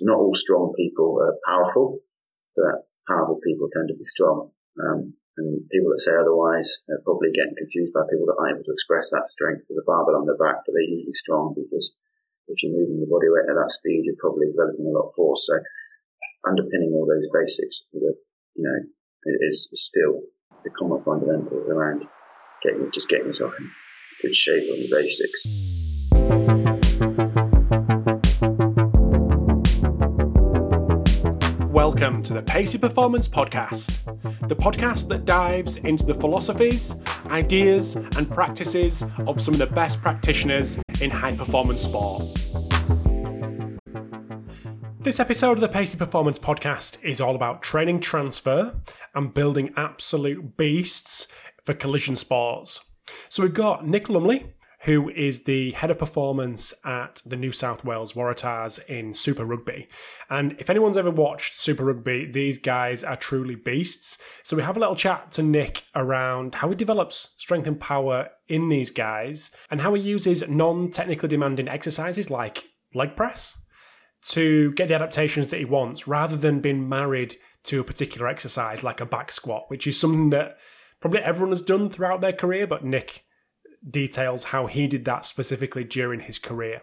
not all strong people are powerful, but powerful people tend to be strong. Um, and people that say otherwise are probably getting confused by people that aren't able to express that strength with a barbell on their back, but they're usually strong because if you're moving your body weight at that speed, you're probably developing a lot of force. So underpinning all those basics, you know, is still the common fundamentals around getting just getting yourself in good shape on the basics. Welcome to the Pacey Performance Podcast, the podcast that dives into the philosophies, ideas, and practices of some of the best practitioners in high performance sport. This episode of the Pacey Performance Podcast is all about training transfer and building absolute beasts for collision sports. So we've got Nick Lumley, who is the head of performance at the New South Wales Waratahs in Super Rugby. And if anyone's ever watched Super Rugby, these guys are truly beasts. So we have a little chat to Nick around how he develops strength and power in these guys and how he uses non technically demanding exercises like leg press to get the adaptations that he wants rather than being married to a particular exercise like a back squat, which is something that probably everyone has done throughout their career, but Nick details how he did that specifically during his career.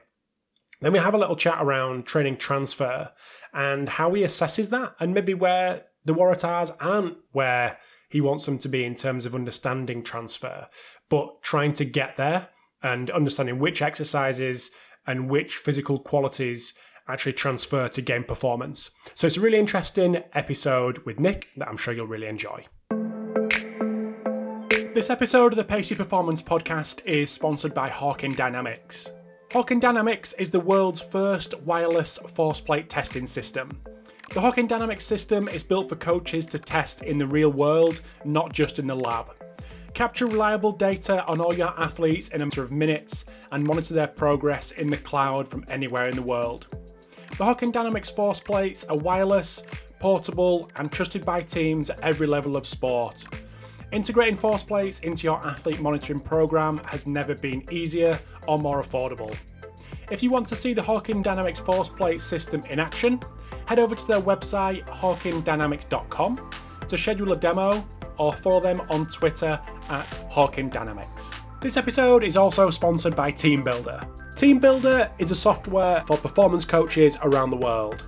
Then we have a little chat around training transfer and how he assesses that, and maybe where the Waratahs aren't where he wants them to be in terms of understanding transfer, but trying to get there and understanding which exercises and which physical qualities actually transfer to game performance. So it's a really interesting episode with Nick that I'm sure you'll really enjoy. This episode of the Pacey Performance Podcast is sponsored by Hawkin Dynamics. Hawkin Dynamics is the world's first wireless force plate testing system. The Hawkin Dynamics system is built for coaches to test in the real world, not just in the lab. Capture reliable data on all your athletes in a matter of minutes and monitor their progress in the cloud from anywhere in the world. The Hawkin Dynamics force plates are wireless, portable, and trusted by teams at every level of sport. Integrating force plates into your athlete monitoring program has never been easier or more affordable. If you want to see the Hawkin Dynamics force plate system in action, head over to their website hawkindynamics.com to schedule a demo or follow them on Twitter at Hawkin Dynamics. This episode is also sponsored by TeamBuildr. TeamBuildr is a software for performance coaches around the world.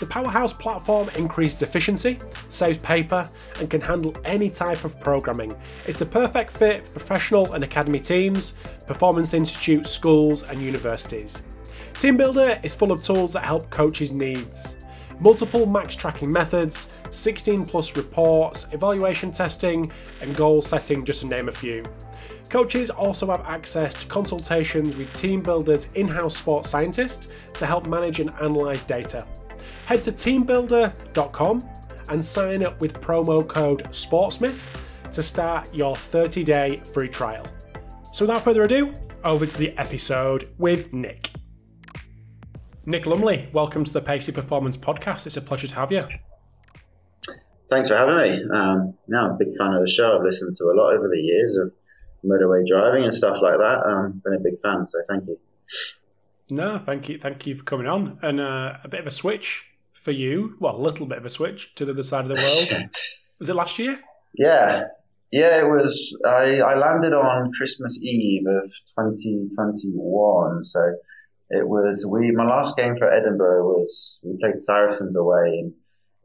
The Powerhouse platform increases efficiency, saves paper, and can handle any type of programming. It's the perfect fit for professional and academy teams, performance institutes, schools, and universities. TeamBuildr is full of tools that help coaches' needs. Multiple max tracking methods, 16 plus reports, evaluation testing, and goal setting, just to name a few. Coaches also have access to consultations with TeamBuildr's in house sports scientist to help manage and analyse data. Head to teambuildr.com and sign up with promo code SPORTSMITH to start your 30 day free trial. So, without further ado, over to the episode with Nick. Nick Lumley, welcome to the Pacey Performance Podcast. It's a pleasure to have you. Thanks for having me. Um, now, I'm a big fan of the show. I've listened to a lot over the years of motorway driving and stuff like that. Um, been a big fan, so thank you. No, thank you, thank you for coming on. And uh, a bit of a switch for you. Well, a little bit of a switch to the other side of the world. was it last year? Yeah, yeah. It was. I, I landed on Christmas Eve of 2021. So it was. We my last game for Edinburgh was we played Saracens away in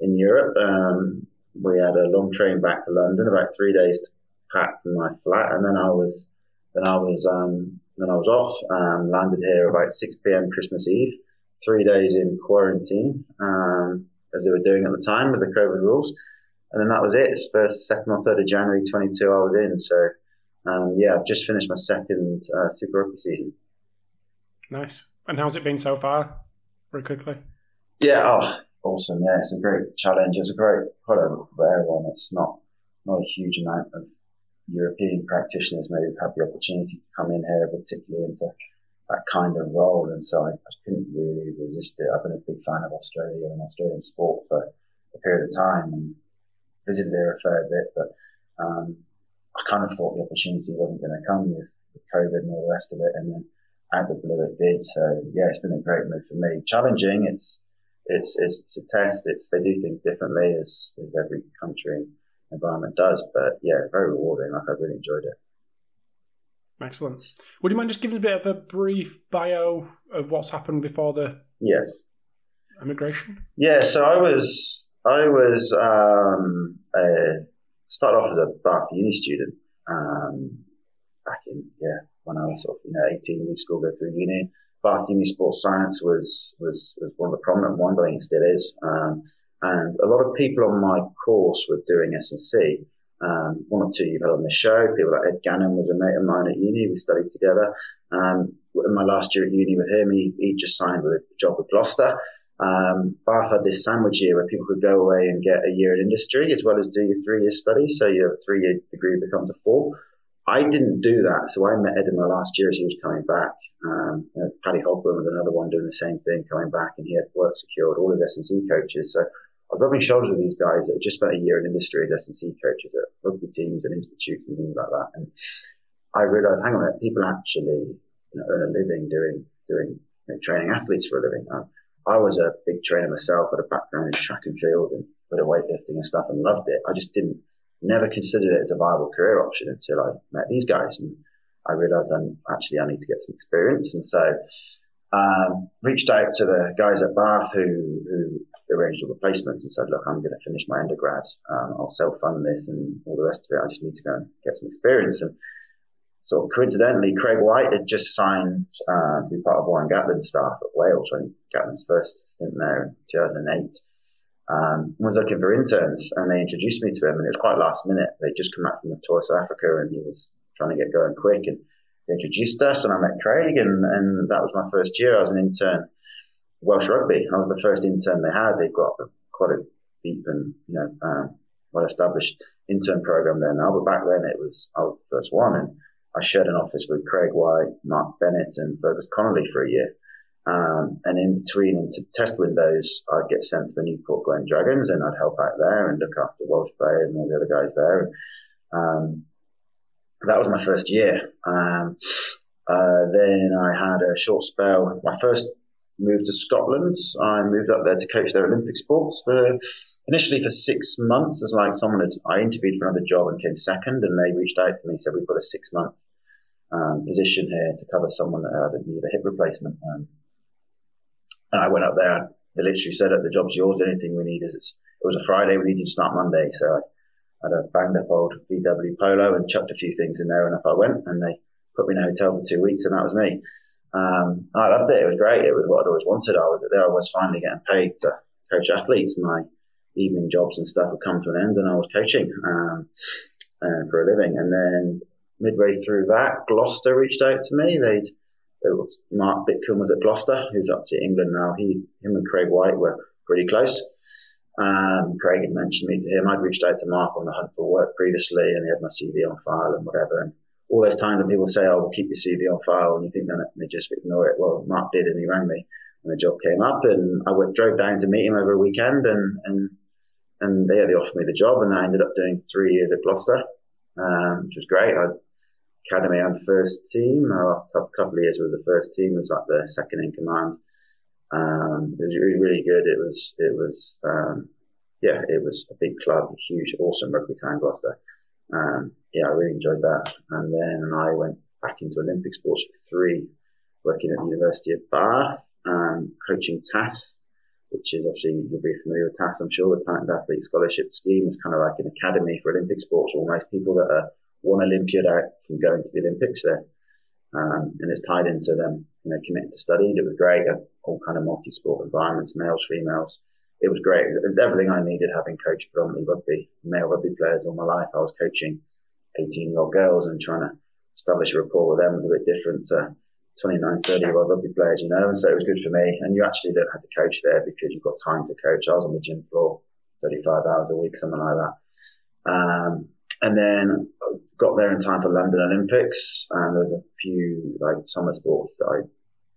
in Europe. Um, we had a long train back to London, about three days to pack my flat, and then I was then I was um, then I was off, um, landed here about 6 p.m. Christmas Eve, three days in quarantine, um, as they were doing at the time with the COVID rules. And then that was it. First, second or third of January 22, I was in. So, um, yeah, I've just finished my second uh, Super Rugby season. Nice. And how's it been so far? Very quickly. Yeah, oh, awesome. Yeah, it's a great challenge. It's a great, quite a rare one. It's not not a huge amount of European practitioners maybe have had the opportunity to come in here, particularly into that kind of role. And so I, I, couldn't really resist it. I've been a big fan of Australia and Australian sport for a period of time and visited there a fair bit, but um, I kind of thought the opportunity wasn't going to come with, with COVID and all the rest of it. And then out the blue it did. So yeah, it's been a great move for me. Challenging. It's, it's, it's, it's a test. It's, they do things differently as, as every country environment does. But yeah, very rewarding. Like I really enjoyed it. Excellent. Would you mind just giving a bit of a brief bio of what's happened before the yes immigration? Yeah, so I was I was um, uh, started off as a Bath uni student um, back in yeah when I was sort of you know eighteen, leave school, go through uni. Bath Uni Sports Science was, was was one of the prominent ones. I think it still is. Um, and a lot of people on my course were doing S&C. Um, one or two you've had on the show. People like Ed Gannon was a mate of mine at uni. We studied together. Um, in my last year at uni with him, he, he just signed with a job with Gloucester. Um, Bath had this sandwich year where people could go away and get a year in industry as well as do your three year study. So your three year degree becomes a four. I didn't do that. So I met Ed in my last year as he was coming back. Um, you know, Paddy Hogburn was another one doing the same thing, coming back, and he had work secured, all his S&C coaches. So I was rubbing shoulders with these guys that just spent a year in industry as S&C coaches at rugby teams and institutes and things like that. And I realized, hang on a minute, people actually you know, earn a living doing doing you know, training athletes for a living. Um, I was a big trainer myself, with a background in track and field and of weightlifting and stuff, and loved it. I just didn't never considered it as a viable career option until I met these guys, and I realized I'm actually I need to get some experience, and so um, reached out to the guys at Bath who who arranged all the placements and said, look, I'm going to finish my undergrad. Um, I'll self-fund this and all the rest of it. I just need to go and get some experience. And sort of coincidentally, Craig White had just signed uh, to be part of Warren Gatland's staff at Wales when Gatland's first stint there in 2008. Um, was looking for interns and they introduced me to him and it was quite last minute. They'd just come back from the tour South Africa and he was trying to get going quick and they introduced us and I met Craig and, and that was my first year. I was an intern Welsh Rugby. I was the first intern they had. They've got quite a deep and you know um, well established intern program there now. But back then it was I was the first one, and I shared an office with Craig White, Mark Bennett, and Fergus Connolly for a year. Um, and in between into test windows, I'd get sent to the Newport Gwent Dragons, and I'd help out there and look after Welsh players and all the other guys there. Um, that was my first year. Um, uh, then I had a short spell. My first moved to Scotland. I moved up there to coach their Olympic sports for initially for six months. As like someone had, I interviewed for another job and came second, and they reached out to me said we've got a six month um, position here to cover someone that had needed a hip replacement. Um, and I went up there. They literally said, "The job's yours. Anything we need is." It was a Friday. We needed to start Monday. So I had a banged up old VW Polo and chucked a few things in there, and up I went. And they put me in a hotel for two weeks, and that was me. Um, I loved it. It was great. It was what I'd always wanted. I was there. I was finally getting paid to coach athletes. My evening jobs and stuff had come to an end, and I was coaching um, uh, for a living. And then midway through that, Gloucester reached out to me. They'd was, Mark Bitcombe was at Gloucester, who's up to England now. He, him, and Craig White were pretty close. Um, Craig had mentioned me to him. I'd reached out to Mark on the hunt for work previously, and he had my CV on file and whatever. And all those times when people say, "Oh, keep your CV on file," and you think that they just ignore it. Well, Mark did, and he rang me when the job came up, and I went, drove down to meet him over a weekend, and and and yeah, they offered me the job, and I ended up doing three years at Gloucester, um, which was great. I academy and first team. After a couple of years with the first team, was like the second in command. Um, it was really, really good. It was it was um, yeah, it was a big club, huge, awesome rugby town, Gloucester. Um, yeah, I really enjoyed that. And then I went back into Olympic sports for three, working at the University of Bath, um, coaching TASS, which is obviously you'll be familiar with TASS, I'm sure, the Talent Athlete Scholarship Scheme. is kind of like an academy for Olympic sports, almost people that are one Olympiad out from going to the Olympics there. Um, and it's tied into them, you know, committing to study. It was great. All kind of multi-sport environments, males, females it was great. It was everything I needed having coached predominantly rugby, male rugby players all my life. I was coaching 18 year old girls and trying to establish a rapport with them was a bit different to 29, 30 year old rugby players, you know, and so it was good for me. And you actually don't have to coach there because you've got time to coach. I was on the gym floor 35 hours a week, something like that. Um, and then got there in time for London Olympics, and there was a few like summer sports that I,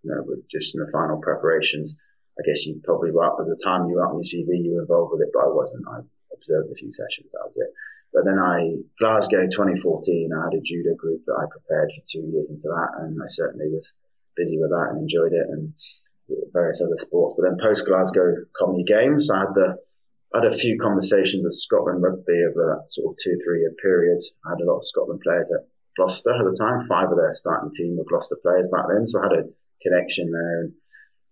you know, were just in the final preparations. I guess you probably were at the time you were on your CV, you were involved with it, but I wasn't. I observed a few sessions. That was it. But then I, Glasgow 2014, I had a judo group that I prepared for two years into that, and I certainly was busy with that and enjoyed it. And various other sports. But then post Glasgow Comedy Games, I had the I had a few conversations with Scotland Rugby over that sort of two three year period. I had a lot of Scotland players at Gloucester at the time. Five of their starting team were Gloucester players back then, so I had a connection there. And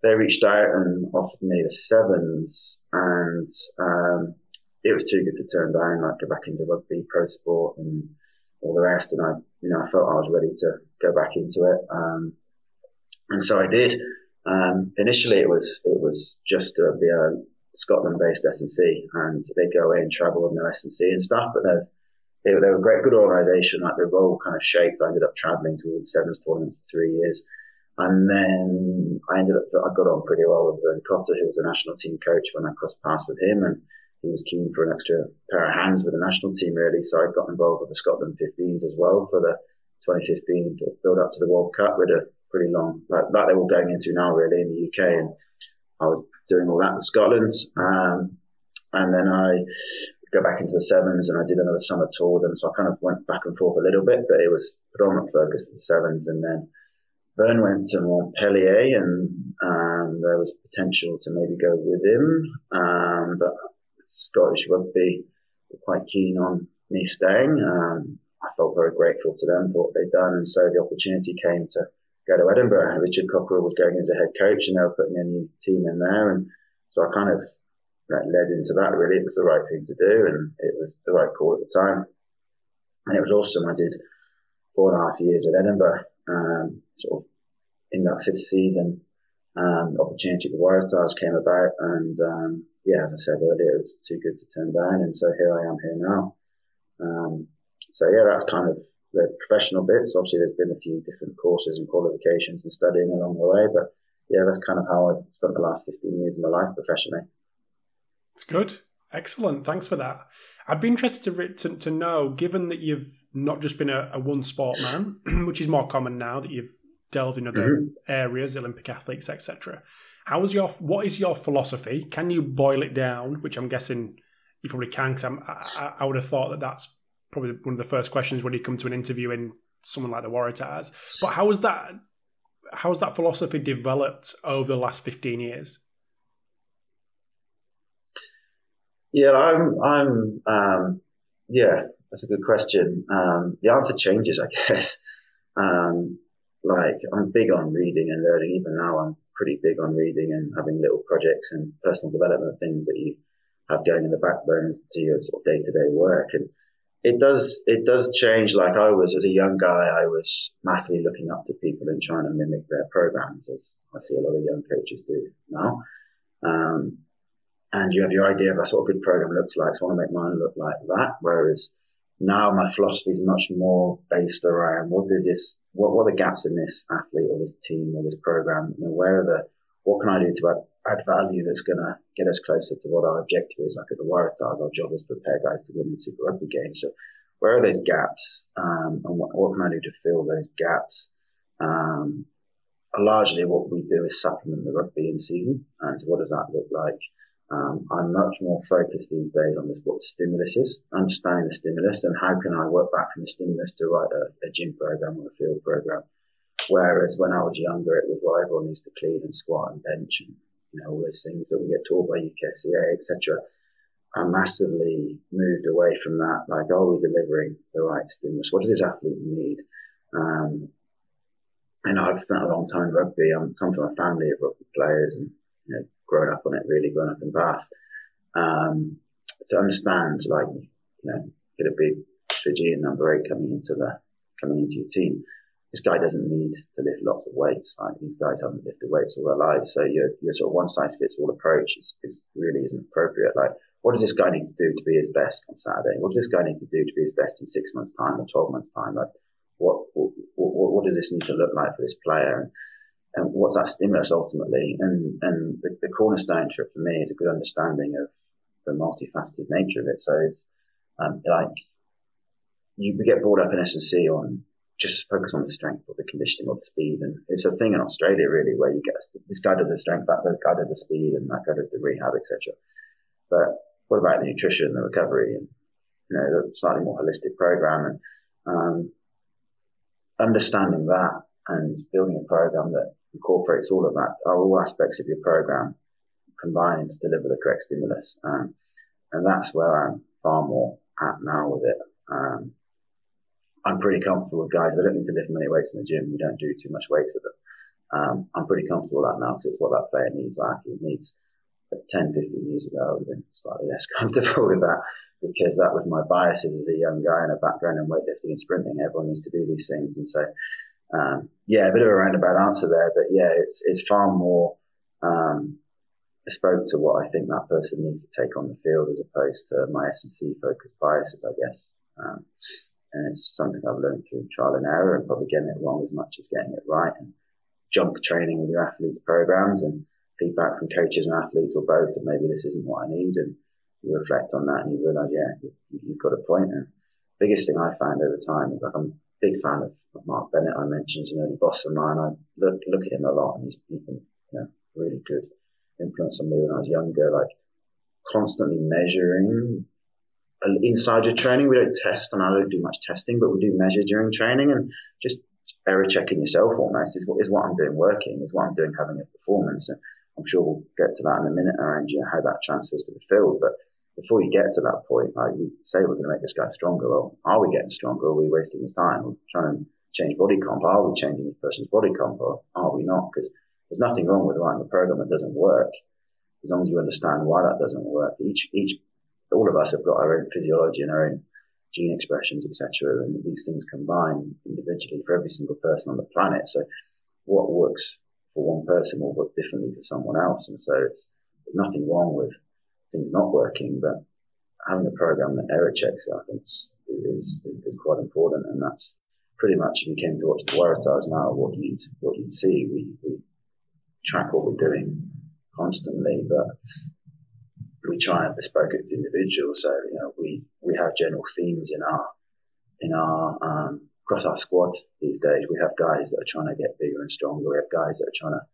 they reached out and offered me the sevens, and um, it was too good to turn down. Like go back into rugby, pro sport, and all the rest. And I, you know, I felt I was ready to go back into it, um, and so I did. Um, initially, it was it was just to be a Scotland-based S&C, and they'd go away and travel with their S&C and stuff. But they, they were a great, good organisation. Like the role kind of shaped. I ended up travelling to the sevens tournaments for three years. And then I ended up, I got on pretty well with Vern Cotter, who was a national team coach when I crossed paths with him. And he was keen for an extra pair of hands with the national team, really. So I got involved with the Scotland 15s as well for the 2015 build up to the World Cup with a pretty long, like that they were going into now, really, in the UK. And I was doing all that with Scotland. Um, and then I go back into the sevens and I did another summer tour with them. So I kind of went back and forth a little bit, but it was predominant focus for the sevens. And then Vern went to Montpellier and um, there was potential to maybe go with him. Um, but Scottish rugby were quite keen on me staying. Um, I felt very grateful to them for what they'd done. And so the opportunity came to go to Edinburgh. Richard Cockerill was going as a head coach and they were putting a new team in there. And so I kind of led into that really. It was the right thing to do and it was the right call at the time. And it was awesome. I did four and a half years at Edinburgh, um, sort of in that fifth season. Um, opportunity at the Waratahs came about and, um, yeah, as I said earlier, it was too good to turn down. And so here I am here now. Um, so yeah, that's kind of the professional bits. Obviously, there's been a few different courses and qualifications and studying along the way, but yeah, that's kind of how I've spent the last 15 years of my life professionally. It's good. Excellent. Thanks for that. I'd be interested to, to, to know, given that you've not just been a, a one sport man, which is more common now that you've delved in other mm-hmm. areas, Olympic athletes, etc. How is your what is your philosophy? Can you boil it down? Which I'm guessing you probably can. Because I, I would have thought that that's probably one of the first questions when you come to an interview in someone like the Waratahs. But how has that how has that philosophy developed over the last fifteen years? Yeah, I'm. I'm. Um, yeah, that's a good question. Um, the answer changes, I guess. Um, like I'm big on reading and learning. Even now, I'm pretty big on reading and having little projects and personal development things that you have going in the backbone to your sort of day to day work. And it does it does change. Like I was as a young guy, I was massively looking up to people and trying to mimic their programs, as I see a lot of young coaches do now. Um, and you have your idea of a good program looks like. So I want to make mine look like that. Whereas now my philosophy is much more based around what is this, what, what are the gaps in this athlete or this team or this program? You know, where are the, what can I do to add, value that's going to get us closer to what our objective is? Like at the Waratahs, our job is to prepare guys to win the Super Rugby game. So where are those gaps? Um, and what, what, can I do to fill those gaps? Um, largely what we do is supplement the rugby in season. And what does that look like? Um, I'm much more focused these days on this, what the stimulus is, understanding the stimulus and how can I work back from the stimulus to write a, a gym program or a field program. Whereas when I was younger, it was well, everyone needs to clean and squat and bench and you know all those things that we get taught by UKSCA, etc. I massively moved away from that. Like, are we delivering the right stimulus? What does this athlete need? Um, and I've spent a long time in rugby. I'm come from a family of rugby players, and you know, grown up on it, really grown up in Bath. Um, to understand, like, you know, get a big Fijian number eight coming into the coming into your team. This guy doesn't need to lift lots of weights. Like these guys haven't lifted weights all their lives, so your your sort of one size fits all approach is, is really isn't appropriate. Like, what does this guy need to do to be his best on Saturday? What does this guy need to do to be his best in six months' time or twelve months' time? Like, what what, what, what does this need to look like for this player? And and what's that stimulus ultimately? And and the, the cornerstone it for me is a good understanding of the multifaceted nature of it. So it's um, like you get brought up in S&C on just focus on the strength or the conditioning or the speed. And it's a thing in Australia really where you get this guy does the strength, that guy does the speed, and that guy does the rehab, etc. But what about the nutrition, the recovery, and you know the slightly more holistic program and um, understanding that and building a program that incorporates all of that, all aspects of your program combined to deliver the correct stimulus. Um, and that's where I'm far more at now with it. Um, I'm pretty comfortable with guys. I don't need to lift many weights in the gym. We don't do too much weights with them. Um, I'm pretty comfortable with that now because it's what that player needs, that athlete needs. But 10, 15 years ago, I would have been slightly less comfortable with that because that was my biases as a young guy and a background in weightlifting and sprinting. Everyone needs to do these things. And so, um, yeah, a bit of a roundabout answer there, but yeah, it's, it's far more, um, spoke to what I think that person needs to take on the field as opposed to my S&C focused biases, I guess. Um, and it's something I've learned through trial and error and probably getting it wrong as much as getting it right and junk training with your athletes programs and feedback from coaches and athletes or both that maybe this isn't what I need. And you reflect on that and you realize, yeah, you, have got a point. And biggest thing I found over time is like I'm big fan of, Mark Bennett. I mentioned, you know, the boss of mine. I look, look at him a lot and he's been, you know, really good influence on me when I was younger, like constantly measuring inside your training. We don't test and I don't do much testing, but we do measure during training and just error checking yourself almost is what, is what I'm doing working, is what I'm doing having a performance. And I'm sure we'll get to that in a minute around you know, how that transfers to the field. But before you get to that point, like we say we're going to make this guy stronger. Well, are we getting stronger? Are we wasting his time? We're trying to change body comp. Are we changing this person's body comp or are we not? Because there's nothing wrong with writing a program that doesn't work, as long as you understand why that doesn't work. Each, each, all of us have got our own physiology and our own gene expressions, etc. And these things combine individually for every single person on the planet. So what works for one person will work differently for someone else. And so there's nothing wrong with things not working, but having a program that error checks, I think is, is, is quite important. And that's pretty much if you came to watch the Waratahs now, what you'd, what you'd see, we, we track what we're doing constantly, but we try and bespoke it to individuals. So, you know, we, we have general themes in our, in our, um, across our squad these days. We have guys that are trying to get bigger and stronger. We have guys that are trying to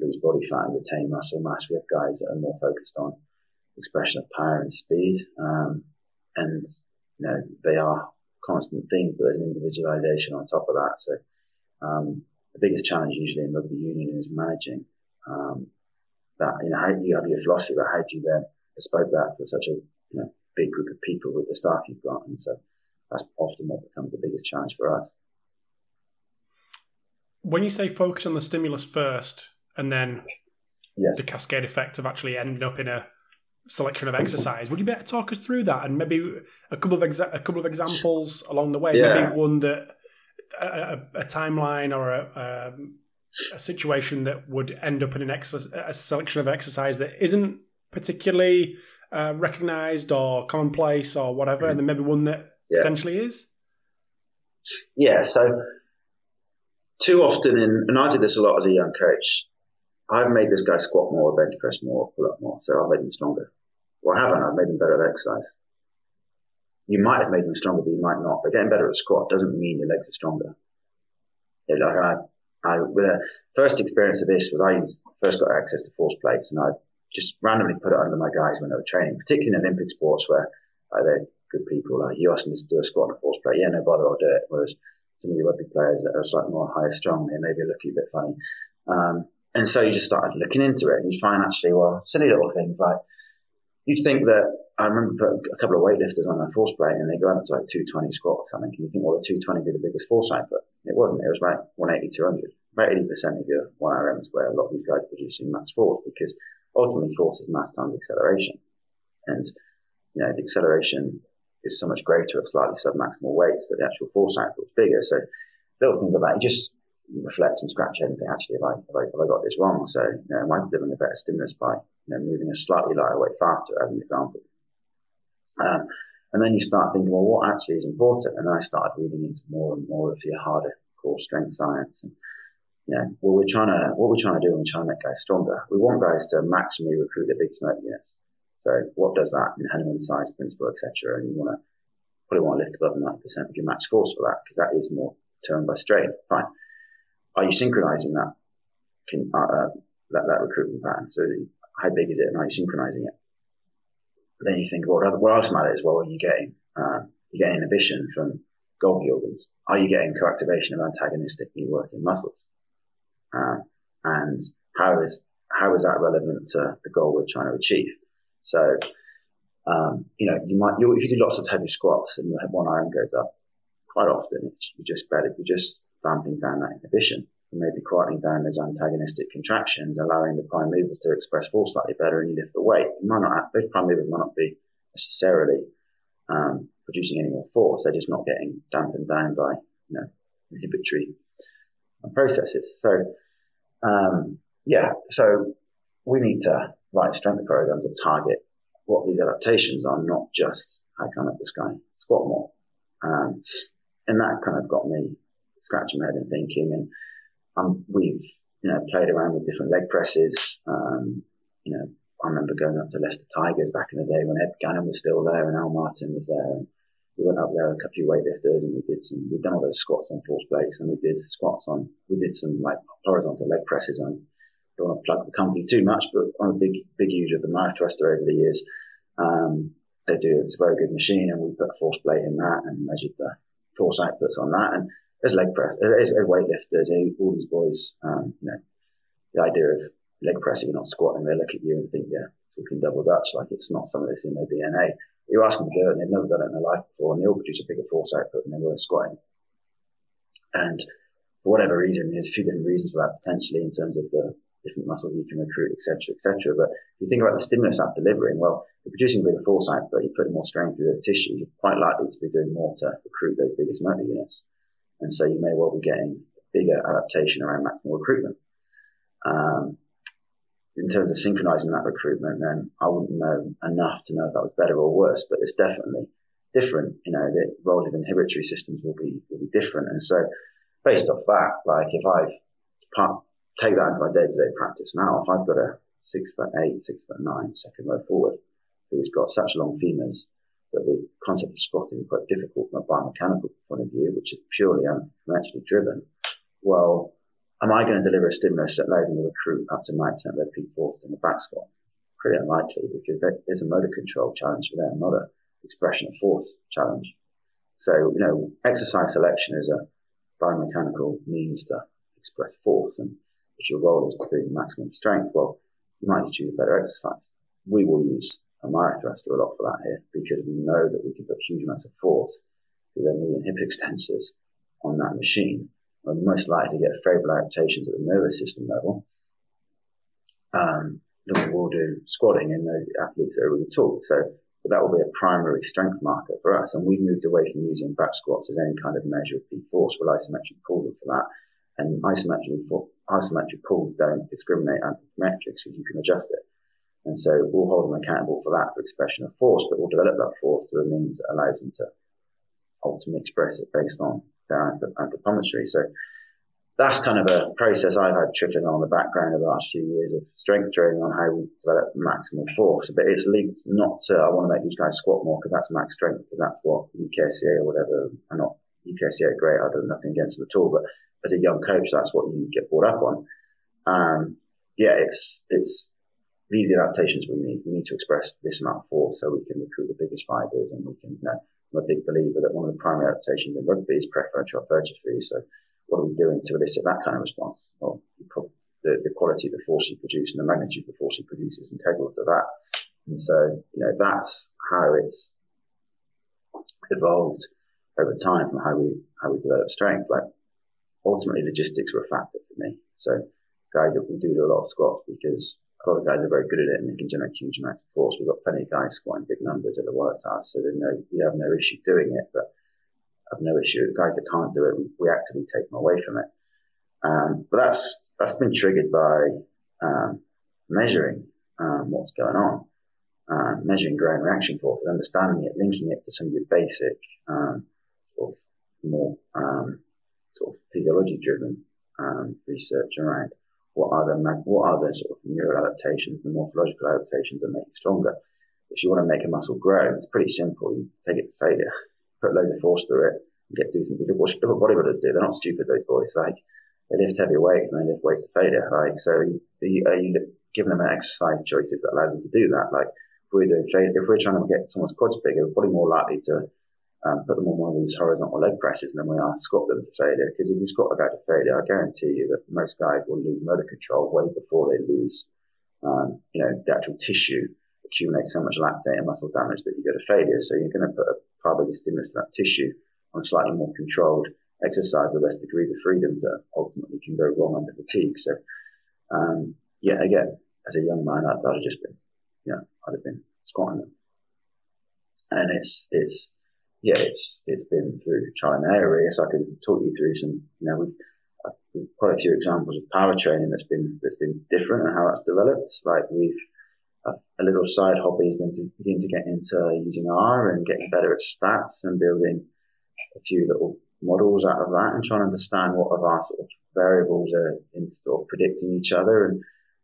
lose body fat and retain muscle mass. We have guys that are more focused on expression of power and speed. Um, and, you know, they are constant themes, but there's an individualization on top of that. So, um, the biggest challenge usually in rugby union is managing um, that. You know, how you have your philosophy but how do you then bespoke that for such a you know, big group of people with the staff you've got, and so that's often what becomes the biggest challenge for us. When you say focus on the stimulus first, and then yes. the cascade effect of actually ending up in a selection of exercise. Would you better talk us through that and maybe a couple of exa- a couple of examples along the way? Yeah. Maybe one that a, a timeline or a, um, a, situation that would end up in an ex- a selection of exercise that isn't particularly uh, recognized or commonplace or whatever, mm-hmm. and then maybe one that yeah. potentially is. Yeah. So too often, in, and I did this a lot as a young coach. I've made this guy squat more, bench press more, pull up more, so I've made him stronger. Well, I haven't. I've made them better at exercise you might have made them stronger, but you might not. But getting better at squat doesn't mean your legs are stronger. Yeah, like I, I, with a first experience of this was I first got access to force plates and I just randomly put it under my guys when they were training, particularly in Olympic sports where like, they're good people. Like you ask them to do a squat and a force plate, yeah, no bother, I'll do it. Whereas some of your rugby players that are slightly more higher strung, they maybe look a bit funny. Um, and so you just started looking into it and you find actually, well, silly little things like you'd think that I remember a couple of weightlifters on a force plate and they go up to like 220 squat or something. And you think, well, the 220 would be the biggest force output. It wasn't. It was about 180, 200. About 80% of your 1RM is where a lot of these guys are producing max force because ultimately force is mass times acceleration. And, you know, the acceleration is so much greater at slightly submaximal weights that the actual force output is bigger. So little things about it, just reflect and scratch and think, actually, have I, have I, have I got this wrong? So, you know, am I delivering a better stimulus by, you know, moving a slightly lighter weight faster as an example? Um, and then you start thinking, well, what actually is important? And then I started reading into more and more of your harder core strength science. And, you know, well, we're trying to, what we're trying to do we're trying to make guys stronger, we want guys to maximally recruit their biggest motor units. So what does that in Henneman size principle, etc. And you want to probably want to lift above 90% of your max force for that because that is more turned by strain. Fine are you synchronizing that, can, uh, uh, that, that recruitment pattern? So how big is it and are you synchronizing it? But Then you think, well, what else matters? Well, are you getting, uh, you getting inhibition from Golgi organs? Are you getting co-activation of antagonistic working muscles? Uh, and how is how is that relevant to the goal we're trying to achieve? So, um, you know, you might if you do lots of heavy squats and your 1RM goes up, quite often it's you just better you're just damping down that inhibition. You may be quieting down those antagonistic contractions, allowing the prime movers to express force slightly better, and you lift the weight. You might not those prime movers might not be necessarily um, producing any more force; they're just not getting dampened down by you know inhibitory processes. So, um, yeah, so we need to write strength programs to target what these adaptations are, not just how can I make this guy squat more. Um, and that kind of got me scratching my head and thinking. And um, we've you know played around with different leg presses. Um, you know, I remember going up to Leicester Tigers back in the day when Ed Gannon was still there and Al Martin was there. We went up there, a couple of weightlifters, and we did some. We've done all those squats on force plates, and we did squats on. We did some like horizontal leg presses on. Don't want to plug the company too much, but I'm a big, big user of the Myothruster over the years. Um, they do it's a very good machine, and we put a force plate in that and measured the force outputs on that. And there's leg press, there's, weightlifters, all these boys. Um, you know, the idea of leg pressing, you're not squatting, they look at you and think, yeah, talking double Dutch, like it's not some of this in their DNA you ask them to do it and they've never done it in their life before and they all produce a bigger force output than they were squatting. And for whatever reason, there's a few different reasons for that potentially in terms of the different muscles you can recruit, etc., etc. But if you think about the stimulus that's delivering, well, you're producing bigger force output, you're putting more strain through the tissue, you're quite likely to be doing more to recruit those biggest motor units. And so you may well be getting bigger adaptation around maximal recruitment. Um, in terms of synchronizing that recruitment, then I wouldn't know enough to know if that was better or worse, but it's definitely different. You know, the role of inhibitory systems will be, will be different. And so based off that, like if I take that into my day to day practice now, if I've got a six foot eight, six foot nine second row forward who's got such long femurs that the concept of squatting is quite difficult from a biomechanical point of view, which is purely anthropometrically driven. Well, Am I going to deliver a stimulus that them to recruit up to 90% of their peak force in the back squat? Pretty unlikely because there's a motor control challenge for them, not an expression of force challenge. So, you know, exercise selection is a biomechanical means to express force. And if your goal is to do maximum strength, well, you might choose a better exercise. We will use a myothruster a lot for that here because we know that we can put huge amounts of force through their knee and hip extensors on that machine We're most likely to get favorable adaptations at the nervous system level um, than we will do squatting in those athletes that are really tall. So that will be a primary strength marker for us. And we've moved away from using back squats as any kind of measure of peak force with isometric pulling for that. And isometric, isometric pulls don't discriminate anthropometrics because you can adjust it. And so we'll hold them accountable for that for expression of force, but we'll develop that force through a means that allows them to ultimately express it based on their anthropometry. So that's kind of a process I've had trickling on the background of the last few years of strength training on how we develop maximum force. But it's linked not to, I want to make these guys squat more because that's max strength, because that's what UKSCA or whatever, I'm not UKSCA great, I do nothing against them at all. But as a young coach, that's what you get brought up on. Um, yeah, it's, it's, these adaptations we need. We need to express this amount of force so we can recruit the biggest fibers and we can, you know, I'm a big believer that one of the primary adaptations in rugby is preferential hypertrophy. So what are we doing to elicit that kind of response? Well, the, the quality of the force you produce and the magnitude of the force you produce is integral to that. And so, you know, that's how it's evolved over time from how we, how we develop strength. Like ultimately logistics were a factor for me. So guys that we do a lot of squats because a lot of guys are very good at it and they can generate huge amounts of force. We've got plenty of guys squatting big numbers at the Waratahs, so there's no, we have no issue doing it, but I have no issue. The guys that can't do it, we, actively take them away from it. Um, but that's, that's been triggered by, um, measuring, um, what's going on, uh, measuring ground reaction force, and understanding it, linking it to some of your basic, um, sort of more, um, sort of physiology driven, um, research around what are the what are the sort of neural adaptations, the morphological adaptations that make you stronger? If you want to make a muscle grow, it's pretty simple. You take it to failure, put loads of force through it, and get decent. Look what bodybuilders do. They're not stupid. Those boys, like they lift heavy weights and they lift weights to failure. Like so, are you, are you giving them exercise choices that allow them to do that? Like if we're doing if we're trying to get someone's quads bigger, we're probably more likely to um, put them on one of these horizontal leg presses and then we are squat them to failure. Because if you squat a guy to failure, I guarantee you that most guys will lose motor control way before they lose, um, you know, the actual tissue accumulates so much lactate and muscle damage that you go to failure. So you're going to put a bigger stimulus to that tissue on slightly more controlled exercise with less degrees of freedom that ultimately can go wrong under fatigue. So, um, yeah, again, as a young man, I'd, I'd have just been, yeah, I'd have been squatting them. And it's, it's, yeah, it's it's been through trial and error. I can talk you through some, you know, we've, we've quite a few examples of power training that's been that's been different and how that's developed. Like we've a, little side hobby is going to begin to get into using R and getting better at stats and building a few little models out of that and trying to understand what of our sort of variables are in sort of predicting each other and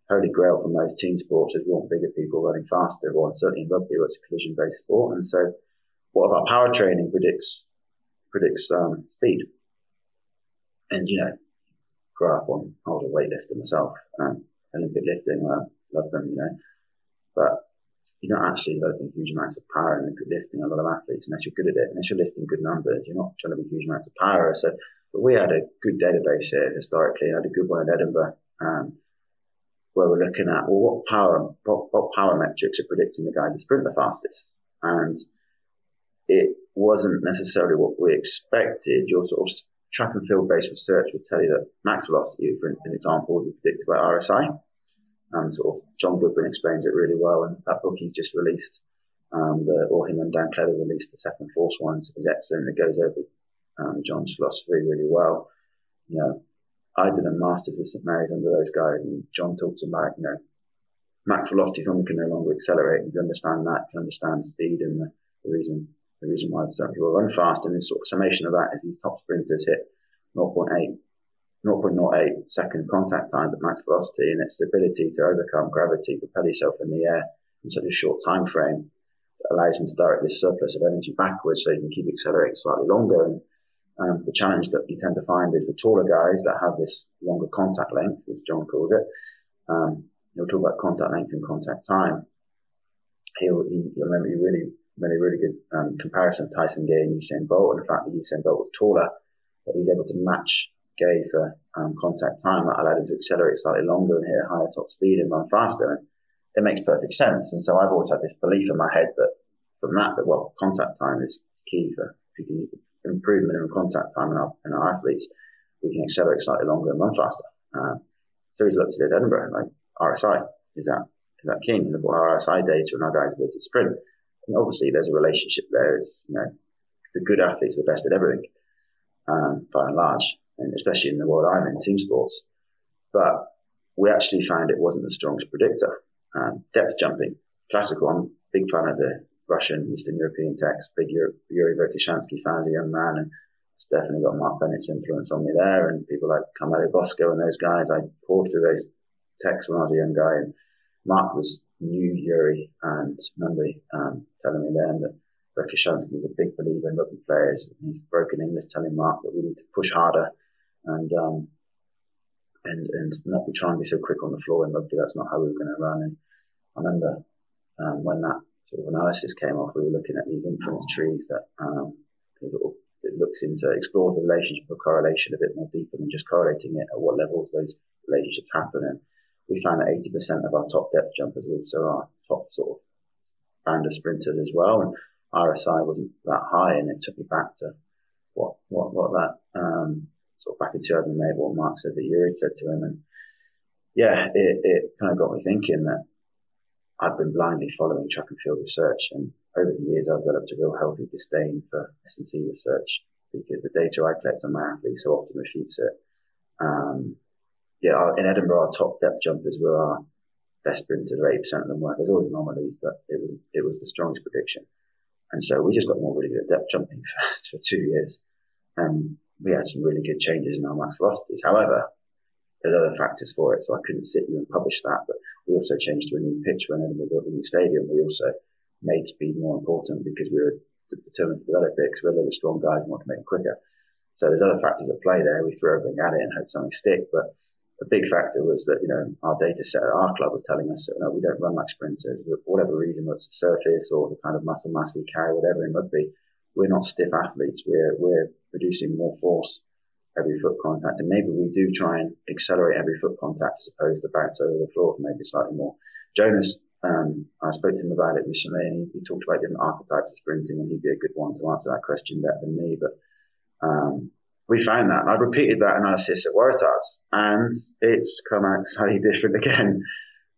holy grail for most team sports is we want bigger people running faster or certainly in rugby it's a collision based sport and so what about power training predicts predicts um, speed. And you know, grew up on I was a weightlifter myself, um, Olympic lifting, I love them, you know, but you're not actually developing huge amounts of power in Olympic lifting. A lot of athletes, unless you're good at it, unless you're lifting good numbers, you're not trying to be huge amounts of power. So, but we had a good database here historically. I had a good one in Edinburgh. Um, where we're looking at well, what power, what, what power metrics are predicting the guy to sprint the fastest, and it wasn't necessarily what we expected. Your sort of track and field based research would tell you that max velocity, for an example, would be predicted by RSI. And sort of Jon Goodwin explains it really well, and that book he's just released, um, the, or him and Dan Cleather released the second force ones is excellent. It goes over um, Jon's philosophy really well. You know, I did a master's with St Mary's under those guys, and Jon talks about you know max velocity is when we can no longer accelerate. You understand that, you can understand speed and the, the reason the reason why some people run fast, and the sort of summation of that is these top sprinters hit 0.8, 0.08 second contact time at max velocity, and its the ability to overcome gravity, propel yourself in the air in such a short time frame that allows them to direct this surplus of energy backwards so you can keep accelerating slightly longer. And um, the challenge that you tend to find is the taller guys that have this longer contact length, as Jon called it. Um, he'll talk about contact length and contact time. He'll, he, will remember he really made a really good um, comparison of Tyson Gay and Usain Bolt, and the fact that Usain Bolt was taller, that he was able to match Gay for um, contact time that allowed him to accelerate slightly longer and hit a higher top speed and run faster. And it makes perfect sense. And so I've always had this belief in my head that from that, that well, contact time is key for if you can in contact time in our, in our athletes, we can accelerate slightly longer and run faster. Uh, so we looked at it Edinburgh, like RSI, is that, is that key? Look at RSI data and our guys' ability to sprint. And obviously, there's a relationship there. It's you know the good athletes are the best at everything, um, by and large, and especially in the world I'm in, team sports. But we actually found it wasn't the strongest predictor. Um, depth jumping, classical. I'm a big fan of the Russian Eastern European text. Big Yuri, Yuri Verkhoshansky fan a young man, and it's definitely got Mark Bennett's influence on me there. And people like Carmelo Bosco and those guys. I poured through those texts when I was a young guy, and Mark was knew Yuri and remember um, telling me then that Verkhoshansky was a big believer in rugby players. He's broken English telling Mark that we need to push harder and um, and and not be trying to be so quick on the floor in rugby. That's not how we were going to run. And I remember um, when that sort of analysis came off, we were looking at these inference trees that um, it looks into explores the relationship of correlation a bit more deeper than just correlating it at what levels those relationships happen. And we found that 80% of our top depth jumpers also are top sort of band of sprinters as well. And RSI wasn't that high, and it took me back to what what what that um, sort of back in 2008, what Mark said that Yuri had said to him, and yeah, it, it kind of got me thinking that I've been blindly following track and field research, and over the years I've developed a real healthy disdain for S&C research because the data I collect on my athletes so often refutes it. Um, yeah, in Edinburgh, our top depth jumpers were our best sprinters, 80% of them were. There's always anomalies, but it was, it was the strongest prediction. And so we just got more really good at depth jumping for, for two years. And we had some really good changes in our max velocities. However, there's other factors for it, so I couldn't sit you and publish that. But we also changed to a new pitch when Edinburgh built a new stadium. We also made speed more important because we were determined to develop it because we were really strong guys and want to make it quicker. So there's other factors at play there. We threw everything at it and hope something stick. But a big factor was that, you know, our data set our club was telling us that, you know, we don't run like sprinters. For whatever reason, whether it's the surface or the kind of muscle mass we carry, whatever it might be, we're not stiff athletes. We're we're producing more force every foot contact, and maybe we do try and accelerate every foot contact as opposed to bounce over the floor, maybe slightly more. Jonas, um, I spoke to him about it recently, and he, he, talked about different archetypes of sprinting, and he'd be a good one to answer that question better than me. But um, we found that, and I've repeated that analysis at Waratahs, and it's come out slightly different again.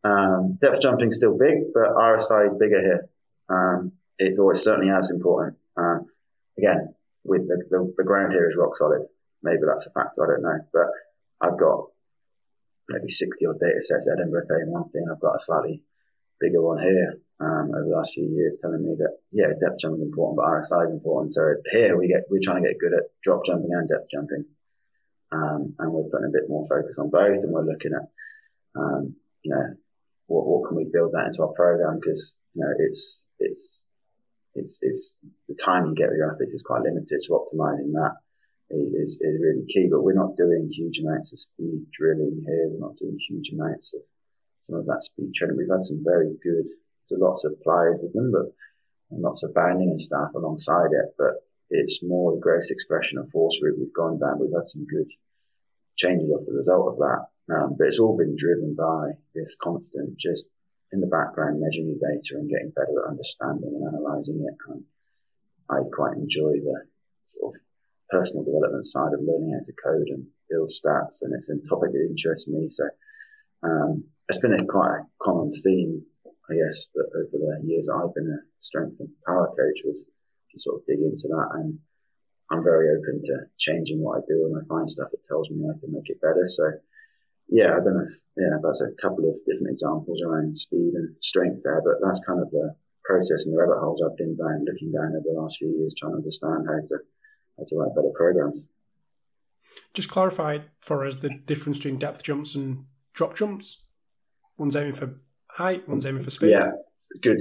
Um, depth jumping still big, but RSI is bigger here. Um, it's always certainly as important. Um, again, with the, the, the, ground here is rock solid. Maybe that's a factor, I don't know. But I've got maybe 60 odd data sets at Edinburgh saying one thing. I've got a slightly bigger one here um, over the last few years telling me that, yeah, depth jumping is important, but RSI is important. So here we get, we're trying to get good at drop jumping and depth jumping. Um, and we're putting a bit more focus on both and we're looking at, um, you know, what, what can we build that into our program? Because, you know, it's, it's, it's, it's the time you get with your athletes is quite limited. So optimizing that is, is really key, but we're not doing huge amounts of speed drilling here. We're not doing huge amounts of some of that speed training. We've had some very good, lots of players with them, but and lots of bounding and stuff alongside it. But it's more the gross expression of force route we've gone down. We've had some good changes off the result of that. Um, but it's all been driven by this constant, just in the background, measuring your data and getting better at understanding and analysing it. Um, I quite enjoy the sort of personal development side of learning how to code and build stats, and it's a topic that interests me. So um, it's been a quite a common theme, I guess, that over the years I've been a strength and power coach was to sort of dig into that. And I'm very open to changing what I do, and I find stuff that tells me I can make it better. So yeah, I don't know if, yeah, that's a couple of different examples around speed and strength there, but that's kind of the process and the rabbit holes I've been down, looking down over the last few years, trying to understand how to, how to write better programs. Just clarify for us the difference between depth jumps and drop jumps. One's aiming for height, one's aiming for speed. Yeah, good.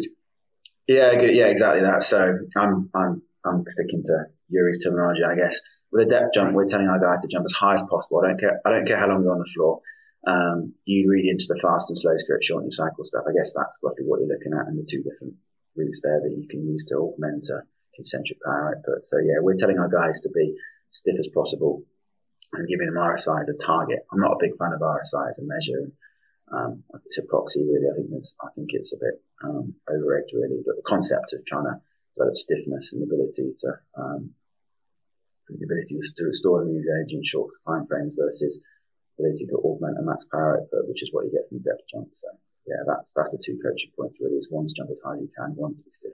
Yeah, good. Yeah, exactly that. So I'm, I'm, I'm sticking to Yuri's terminology, I guess. With a depth jump, we're telling our guys to jump as high as possible. I don't care. I don't care how long you're on the floor um, you read into the fast and slow stretch shortening cycle stuff. I guess that's roughly what you're looking at and the two different routes there that you can use to augment a concentric power output. So yeah, we're telling our guys to be stiff as possible and giving them RSI as a target. I'm not a big fan of RSI as a measure. Um, it's a proxy really. I think it's, I think it's a bit um, overrated really, but the concept of trying to develop stiffness and the ability to um, the ability to restore immune energy in short time frames versus ability to augment a max power output, which is what you get from depth jump. So yeah, that's that's the two coaching points really. Is one jump as high as you can, one to be stiff.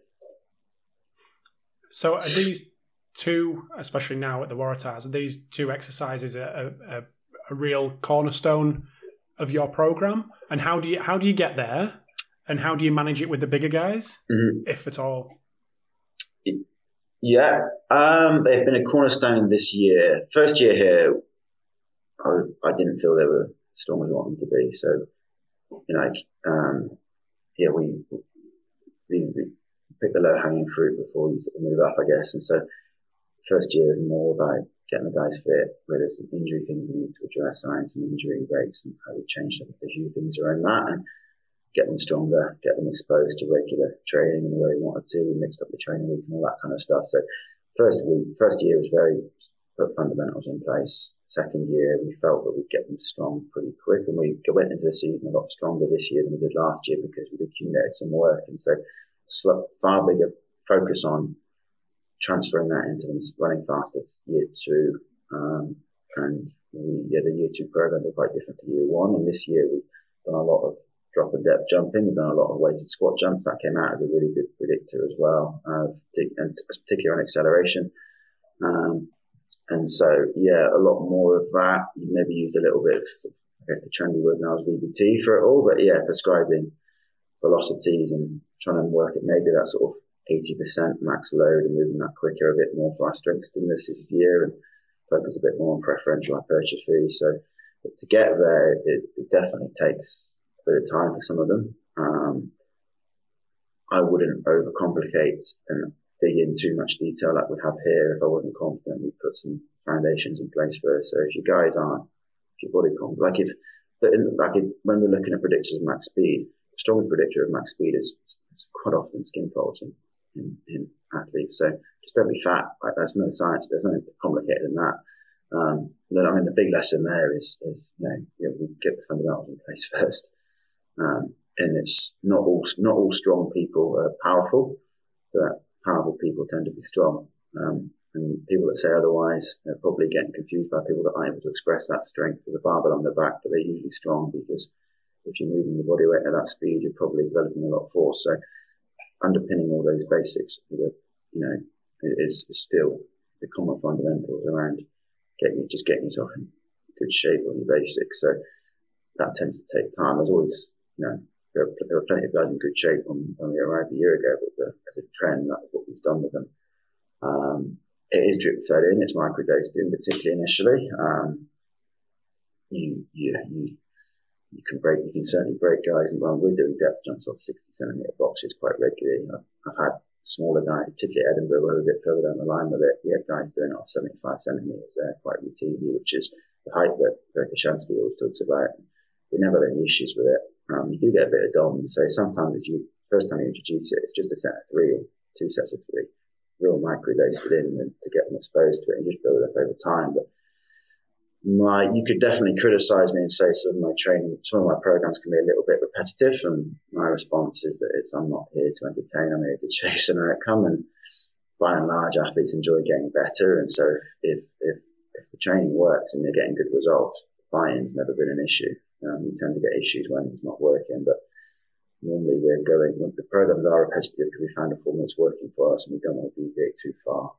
So are these two, especially now at the Waratahs, are these two exercises a, a, a real cornerstone of your program? And how do you how do you get there? And how do you manage it with the bigger guys, mm-hmm. if at all? Yeah, um, they've been a cornerstone this year. First year here, I, I didn't feel they were strong as I wanted them to be. So, you know, like, um, yeah, we, we, we pick the low hanging fruit before you sort of move up, I guess. And so, first year more about getting the guys fit, where there's some injury things we need to address around some injury breaks and how we change some of the few things around that and get them stronger, get them exposed to regular training in the way we wanted to. We mixed up the training week and all that kind of stuff. So first week, first year was very put fundamentals in place. Second year, we felt that we'd get them strong pretty quick, and we went into the season a lot stronger this year than we did last year because we'd accumulated some work, and so far bigger focus on transferring that into them running faster year two. Um, and we, yeah, the year two programs are quite different to year one, and this year we've done a lot of drop and depth jumping. We've done a lot of weighted squat jumps. That came out as a really good predictor as well, uh, and particularly on acceleration. Um, and so, yeah, a lot more of that. You maybe used a little bit of, I guess the trendy word now is VBT for it all, but yeah, prescribing velocities and trying to work at maybe that sort of 80% max load and moving that quicker a bit more for our strength stimulus this year and focus a bit more on preferential hypertrophy. So to get there, it, it definitely takes a bit of time for some of them. Um, I wouldn't overcomplicate and dig in too much detail like we have here. If I wasn't confident, we'd put some foundations in place first. So if your guys aren't, if your body confident, like if, like if, when we're looking at predictors of max speed, the strongest predictor of max speed is, is quite often skin folds. In, in athletes. So just don't be fat. Like there's no science. There's nothing complicated in that. Um, I mean, the big lesson there is, is you, know, you know, we get the fundamentals in place first. Um, and it's not all not all strong people are powerful, but powerful people tend to be strong. Um, and people that say otherwise are probably getting confused by people that aren't able to express that strength with a barbell on their back, but they're usually strong because if you're moving your body weight at that speed, you're probably developing a lot of force. So underpinning all those basics, you know, is, is still the common fundamentals around getting just getting yourself in good shape on your basics. So that tends to take time. There's always, you know, there are, there are plenty of guys in good shape when, when we arrived a year ago, but the, as a trend, that's what we've done with them. Um, it is drip fed in. It's microdosed in, particularly initially. Um, you, you, you, you can break, you can certainly break guys. And well, we're doing depth jumps off 60 centimeter boxes quite regularly. I've, I've had smaller guys, particularly Edinburgh, where we're a bit further down the line with it. We had guys doing it off 75 centimeters there quite routinely, which is the height that Verkhoshansky always talks about. We never had any issues with it. Um, you do get a bit of dom. So sometimes it's you, first time you introduce it, it's just a set of three or two sets of three real microdose it in and to get them exposed to it and just build it up over time. But my, you could definitely criticize me and say some of my training, some of my programs can be a little bit repetitive. And my response is that it's, I'm not here to entertain. I'm here to chase an outcome. And by and large, athletes enjoy getting better. And so if, if, if the training works and they're getting good results, buy-in's never been an issue. Um, you tend to get issues when it's not working, but normally we're going, the programs are repetitive because we found a formula that's working for us and we don't want to deviate too far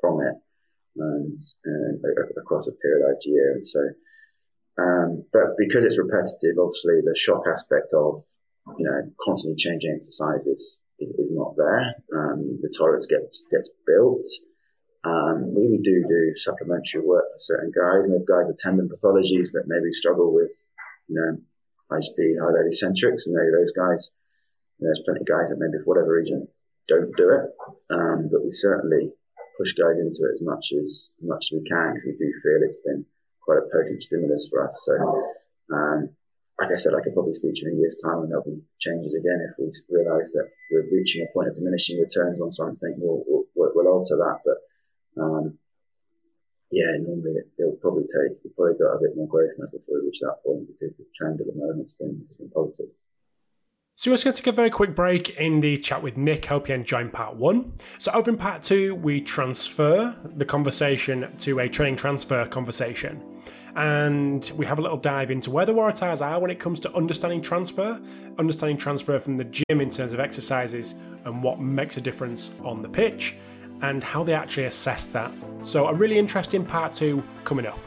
from it and, and across a periodized year. And so, um, but because it's repetitive, obviously the shock aspect of, you know, constantly changing exercise is, is, not there. Um, the tolerance gets, gets built. Um, we, we do do supplementary work for certain guys. And we have guys with tendon pathologies that maybe struggle with, you know, high speed, high load eccentrics, and those guys, there's plenty of guys that maybe for whatever reason don't do it. Um, but we certainly push guys into it as much as, as much as we can because we do feel it's been quite a potent stimulus for us. So, um, like I said, I could probably speak to in a year's time and there'll be changes again if we realise that we're reaching a point of diminishing returns on something. We'll, we'll, we'll alter that, but um, yeah, normally it, will probably take, we've probably got a bit more growth now before we reach that point because the trend at the moment has been, has been positive. So we're just going to take a very quick break in the chat with Nick. Hope you enjoyed part one. So over in part two, we transfer the conversation to a training transfer conversation. And we have a little dive into where the Waratahs are when it comes to understanding transfer, understanding transfer from the gym in terms of exercises and what makes a difference on the pitch, and how they actually assess that. So, a really interesting part two coming up.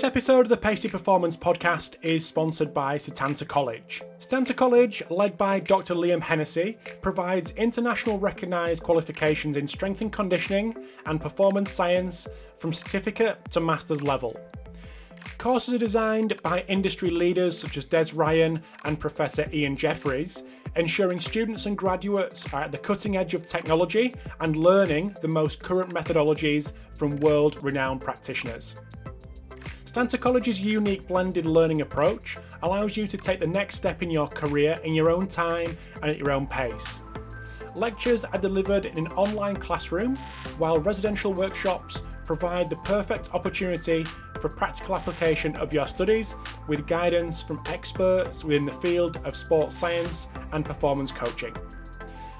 This episode of the Pacey Performance Podcast is sponsored by Setanta College. Setanta College, led by Dr. Liam Hennessy, provides international recognised qualifications in strength and conditioning and performance science from certificate to master's level. Courses are designed by industry leaders such as Des Ryan and Professor Ian Jeffreys, ensuring students and graduates are at the cutting edge of technology and learning the most current methodologies from world renowned practitioners. Setanta College's unique blended learning approach allows you to take the next step in your career in your own time and at your own pace. Lectures are delivered in an online classroom, while residential workshops provide the perfect opportunity for practical application of your studies with guidance from experts within the field of sports science and performance coaching.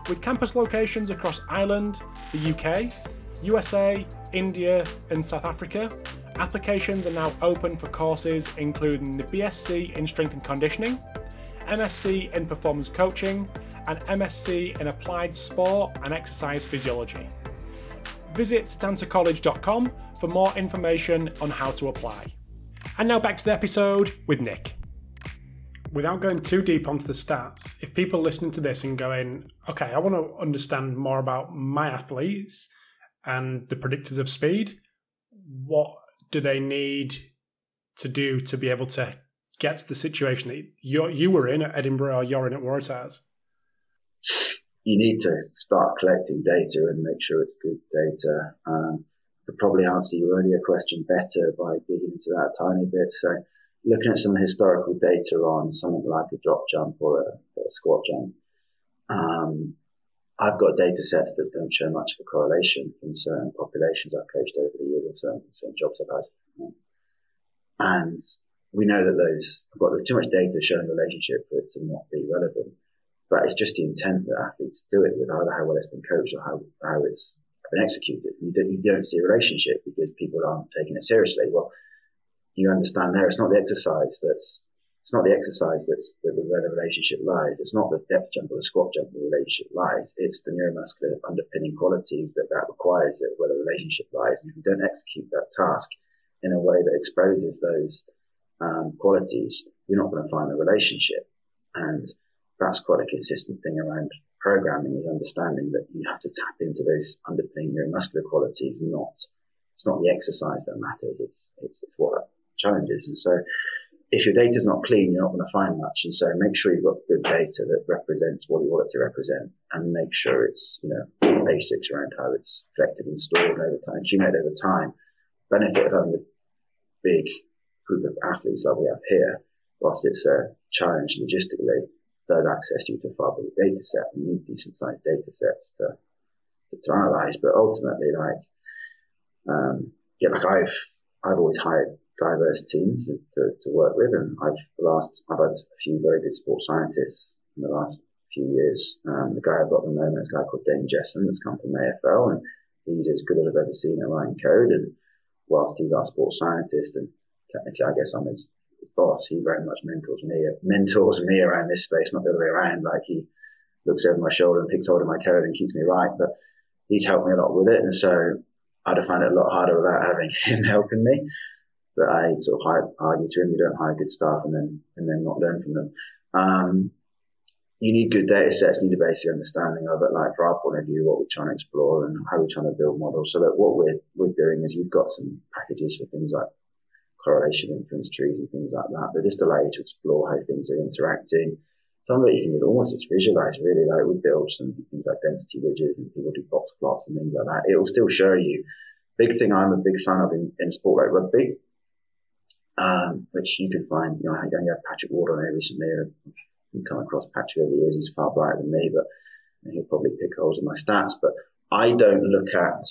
With campus locations across Ireland, the UK, USA, India, and South Africa, applications are now open for courses including the BSc in Strength and Conditioning, MSc in Performance Coaching, and MSc in Applied Sport and Exercise Physiology. Visit setantacollege.com for more information on how to apply. And now back to the episode with Nick. Without going too deep onto the stats, if people listening to this and going, okay, I want to understand more about my athletes and the predictors of speed, what do they need to do to be able to get to the situation that you you were in at Edinburgh or you're in at Waratahs? You need to start collecting data and make sure it's good data. Um, could probably answer your earlier question better by digging into that a tiny bit. So looking at some historical data on something like a drop jump or a, a squat jump, um, I've got data sets that don't show much of a correlation from certain populations I've coached over the years or certain, certain jobs I've had. And we know that those, I've got there's too much data showing relationship for it to not be relevant. But it's just the intent that athletes do it with, either how well it's been coached or how, how it's been executed. You don't, you don't see a relationship because people aren't taking it seriously. Well, you understand there, it's not the exercise that's it's not the exercise that's the, where the relationship lies. It's not the depth jump or the squat jump the relationship lies. It's the neuromuscular underpinning qualities that that requires it where the relationship lies. And if you don't execute that task in a way that exposes those um, qualities, you're not going to find the relationship. And that's quite a consistent thing around programming is understanding that you have to tap into those underpinning neuromuscular qualities, not it's not the exercise that matters. It's it's, it's what challenges. And so if your data is not clean, you're not going to find much. And so make sure you've got good data that represents what you want it to represent and make sure it's, you know, basics around how it's collected and stored over time, accumulated over time. Benefit of having a big group of athletes like we have here, whilst it's a challenge logistically, does access you to a far bigger data set. You need decent sized data sets to, to, to analyze. But ultimately, like, um, yeah, like I've, I've always hired diverse teams to, to, work with. And I've last, I've had a few very good sports scientists in the last few years. Um, the guy I've got at the moment is a guy called Dane Jesson that's come from AFL and he's as good as I've ever seen at writing code. And whilst he's our sports scientist and technically I guess I'm his, his boss, he very much mentors me, mentors me around this space, not the other way around. Like he looks over my shoulder and picks hold of my code and keeps me right. But he's helped me a lot with it. And so I'd have found it a lot harder without having him helping me that I sort of argue to him. You don't hire good staff and then and then not learn from them. Um, you need good data sets, you need a basic understanding of it, like for our point of view, what we're trying to explore and how we're trying to build models. So that what we're we're doing is we've got some packages for things like correlation inference trees and things like that that just allow you to explore how things are interacting. Some of it you can almost just visualize really, like we build some things like density ridges and people do box plots and things like that. It will still show you. Big thing I'm a big fan of in, in sport like rugby um, which you can find. You know, I had Patrick Ward on here recently. I've come across Patrick over the years. He's far brighter than me, but he'll probably pick holes in my stats. But I don't look at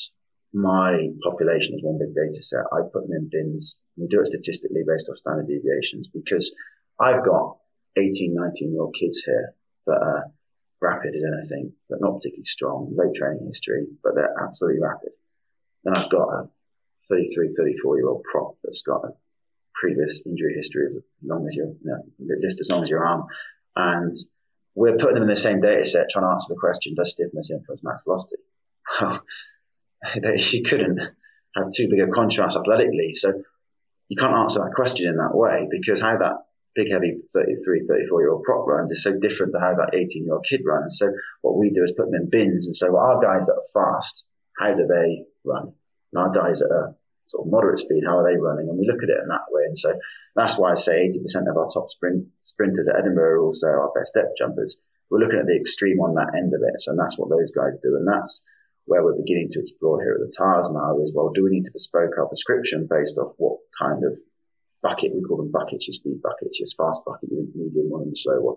my population as one big data set. I put them in bins. We do it statistically based off standard deviations because I've got 18, 19 year old kids here that are rapid as anything, but not particularly strong, low training history, but they're absolutely rapid. Then I've got a 33, 34 year old prop that's got a previous injury history as long as your, you know, just as long as your arm. And we're putting them in the same data set trying to answer the question, does stiffness influence max velocity? Well, you couldn't have too big a contrast athletically. So you can't answer that question in that way because how that big, heavy 33, 34 year old prop runs is so different to how that 18 year old kid runs. So what we do is put them in bins. And so our guys that are fast, how do they run? And our guys that are sort of moderate speed, how are they running? And we look at it in that way. And so that's why I say 80% of our top sprint sprinters at Edinburgh are also our best depth jumpers. We're looking at the extreme on that end of it. So that's what those guys do. And that's where we're beginning to explore here at the Tahs now is, well, do we need to bespoke our prescription based off what kind of bucket, we call them buckets, your speed buckets, your fast bucket, your medium one and slow one.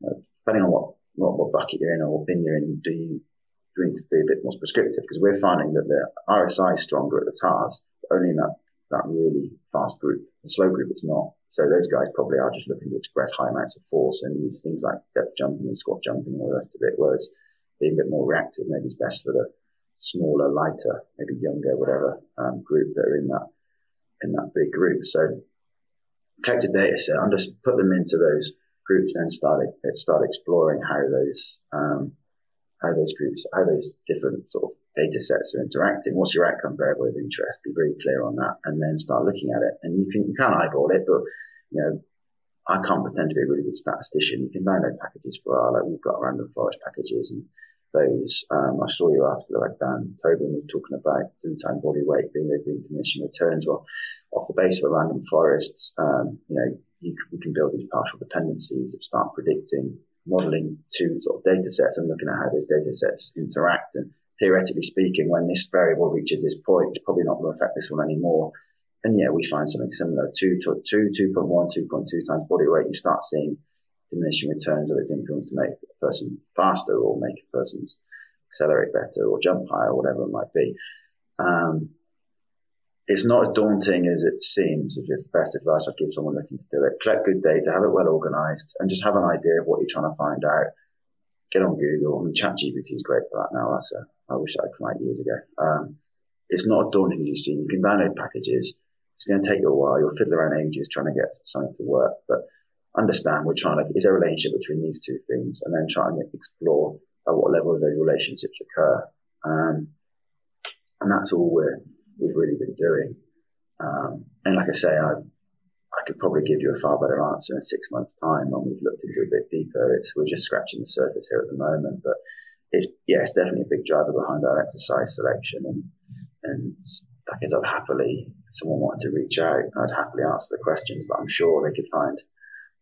You depending on what, what, what bucket you're in or what bin you're in, do you, do we need to be a bit more prescriptive? Because we're finding that the RSI is stronger at the Tahs only in that, that really fast group. The slow group, it's not. So those guys probably are just looking to express high amounts of force and use things like depth jumping and squat jumping and all the rest of it, whereas being a bit more reactive maybe is best for the smaller, lighter, maybe younger, whatever um, group that are in that in that big group. So collect collected data set, and just put them into those groups, then start start exploring how those um, how those groups, how those different sort of data sets are interacting. What's your outcome variable of interest? Be very clear on that, and then start looking at it. And you can you can eyeball it, but you know I can't pretend to be a really good statistician. You can download packages for R like we've got random forest packages and those. Um, I saw your article about Dan Tobin was talking about doing time body weight being being diminishing returns. Well, off the base of a random forests, um, you know, you, we can build these partial dependencies that start predicting modeling two sort of data sets and looking at how those data sets interact and theoretically speaking, when this variable reaches this point, it's probably not going to affect this one anymore. and yeah, we find something similar, 2, 2, 2.1, 2.2 times body weight, you start seeing diminishing returns of its influence to make a person faster or make a person accelerate better or jump higher whatever it might be. Um, it's not as daunting as it seems. If the best advice I'd give someone looking to do it, collect good data, have it well organized, and just have an idea of what you're trying to find out. Get on Google. I mean, ChatGPT is great for that now. That's a, I wish I'd come out years ago. Um, it's not as daunting as you. You can download packages. It's going to take you a while. You'll fiddle around ages trying to get something to work, but understand we're trying to, is there a relationship between these two things? And then try and explore at what level those relationships occur. Um, and that's all we're, we've really been doing. Um, and like I say, I, I could probably give you a far better answer in six months' time when we've looked into it a bit deeper. It's we're just scratching the surface here at the moment, but it's yeah, it's definitely a big driver behind our exercise selection. And and like I'd happily if someone wanted to reach out, I'd happily answer the questions, but I'm sure they could find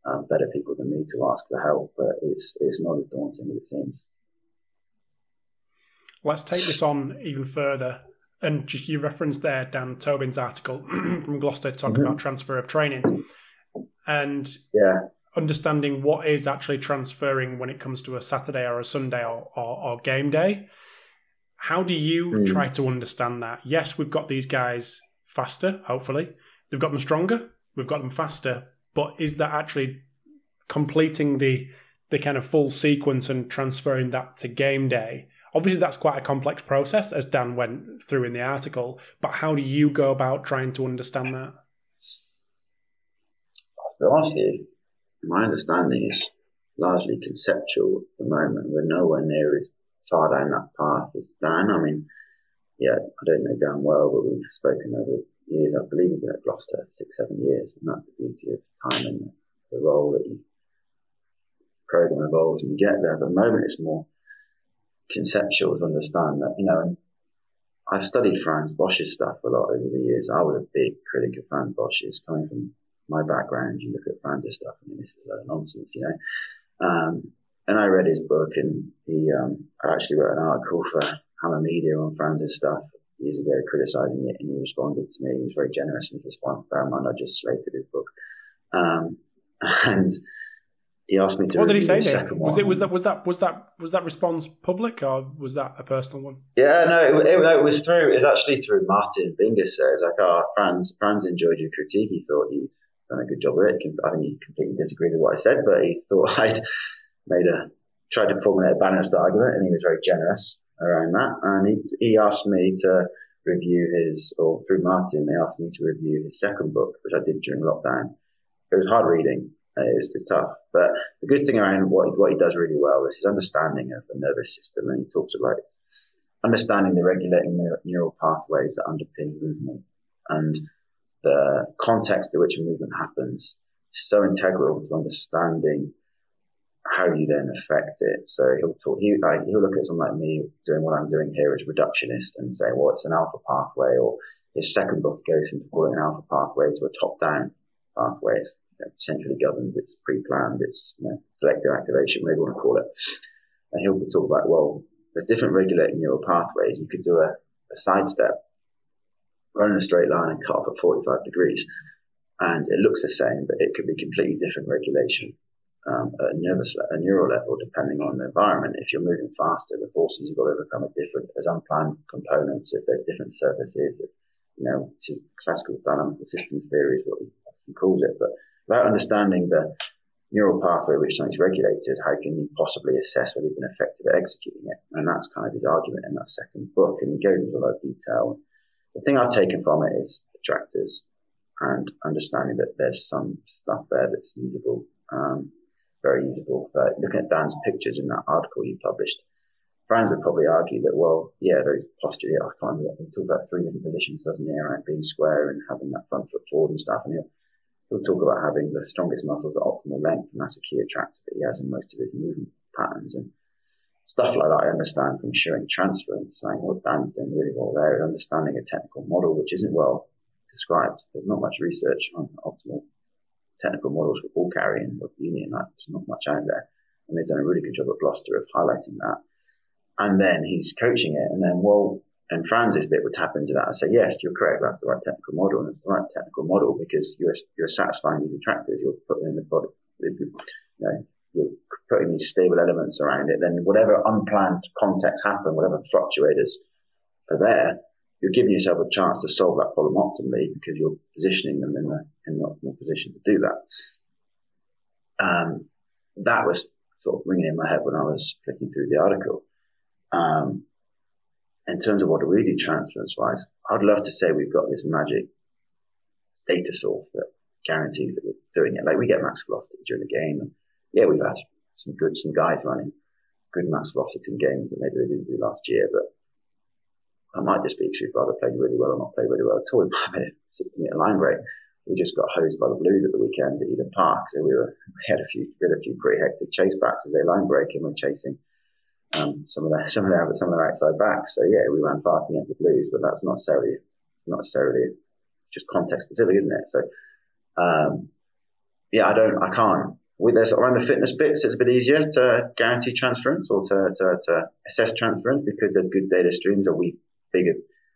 um, better people than me to ask for help. But it's it's not as daunting as it seems. Let's take this on even further and just you referenced there Dan Tobin's article from Gloucester talking mm-hmm. about transfer of training and yeah. Understanding what is actually transferring when it comes to a Saturday or a Sunday or, or, or game day. How do you mm. try to understand that? Yes, we've got these guys faster, hopefully. We've got them stronger, we've got them faster, but is that actually completing the the kind of full sequence and transferring that to game day? Obviously, that's quite a complex process, as Dan went through in the article. But how do you go about trying to understand that? To be honest with you, my understanding is largely conceptual at the moment. We're nowhere near as far down that path as Dan. I mean, yeah, I don't know Dan well, but we've spoken over years. I believe he's been at Gloucester six, seven years, and that's the beauty of time and the role that you program evolves and you get there. But at the moment, it's more conceptual to understand that, you know, I've studied Frans Bosch's stuff a lot over the years. I was a big critic of Frans Bosch's coming from my background. You look at Frans's stuff, I mean, this is a lot of nonsense, you know. Um, and I read his book and he, um, I actually wrote an article for HMMR Media on Frans's stuff years ago, criticizing it, and he responded to me. He was very generous in his response. Bear in mind, I just slated his book. Um, and he asked me to. What did he say? Was it was that was that was that was that response public or was that a personal one? Yeah, no, it, it, it was through. It was actually through Martin Bingisser. So it was like, oh, Frans, Frans enjoyed your critique. He thought you'd done a good job of it. I think he completely disagreed with what I said, but he thought I'd made a tried to formulate a balanced argument, and he was very generous around that. And he he asked me to review his, or through Martin, they asked me to review his second book, which I did during lockdown. It was hard reading uh, it's, it's tough. But the good thing around what, what he does really well is his understanding of the nervous system. And he talks about understanding the regulating neural pathways that underpin movement and the context in which a movement happens is so integral to understanding how you then affect it. So he'll talk, he, like, he'll look at someone like me doing what I'm doing here as reductionist and say, well, it's an alpha pathway or his second book goes into calling an alpha pathway to a top down pathway It's centrally governed, it's pre-planned, it's you know, selective activation, whatever you want to call it. And he'll talk about, well, there's different regulating neural pathways. You could do a, a sidestep, run in a straight line and cut off at 45 degrees. And it looks the same, but it could be completely different regulation um, at a nervous, a neural level, depending on the environment. If you're moving faster, the forces you've got to overcome are different. There's unplanned components. If there's different surfaces, you know, classical dynamical systems theory is what he calls it. But without understanding the neural pathway which something's regulated, how can you possibly assess whether you've been effective at executing it? And that's kind of his argument in that second book. And he goes into a lot of detail. The thing I've taken from it is attractors and understanding that there's some stuff there that's usable, um, very usable. But looking at Dan's pictures in that article you published, Frans would probably argue that, well, yeah, those posture, I can't remember, talk about three different positions, doesn't he, around being square and having that front foot forward and stuff. And he'll he'll talk about having the strongest muscles at optimal length, and that's a key attractor that he has in most of his movement patterns. And stuff like that I understand from showing and saying what Dan's doing really well there, and understanding a technical model which isn't well described. There's not much research on optimal technical models for ball carrying or union. Like, there's not much out there. And they've done a really good job at Gloucester of highlighting that. And then he's coaching it. And then, well, and Frans's bit would tap into that and say, yes, you're correct. That's the right technical model. And it's the right technical model because you're, you're satisfying these attractors. You're putting in the body, you know, you're putting these stable elements around it. Then whatever unplanned context happen, whatever fluctuators are there, you're giving yourself a chance to solve that problem optimally because you're positioning them in the, in the optimal position to do that. Um, that was sort of ringing in my head when I was flicking through the article. Um, in terms of what do we do transference wise, I'd love to say we've got this magic data source that guarantees that we're doing it. Like we get max velocity during the game. And yeah, we've had some good, some guys running good max velocity in games that maybe they didn't do last year, but I might just be because either played really well or not played really well at all. We might have a 60 meter line break. We just got hosed by the Blues at the weekend at Eden Park. So we were, we had a few, had a few pretty hectic chase backs as they line break and we're chasing um, some of their some of their some of their outside backs. So yeah, we ran fast against the Blues, but that's not necessarily not necessarily just context specific, isn't it? So um, yeah, I don't, I can't. With there's around the fitness bits, it's a bit easier to guarantee transference or to, to, to assess transference because there's good data streams. Or we big,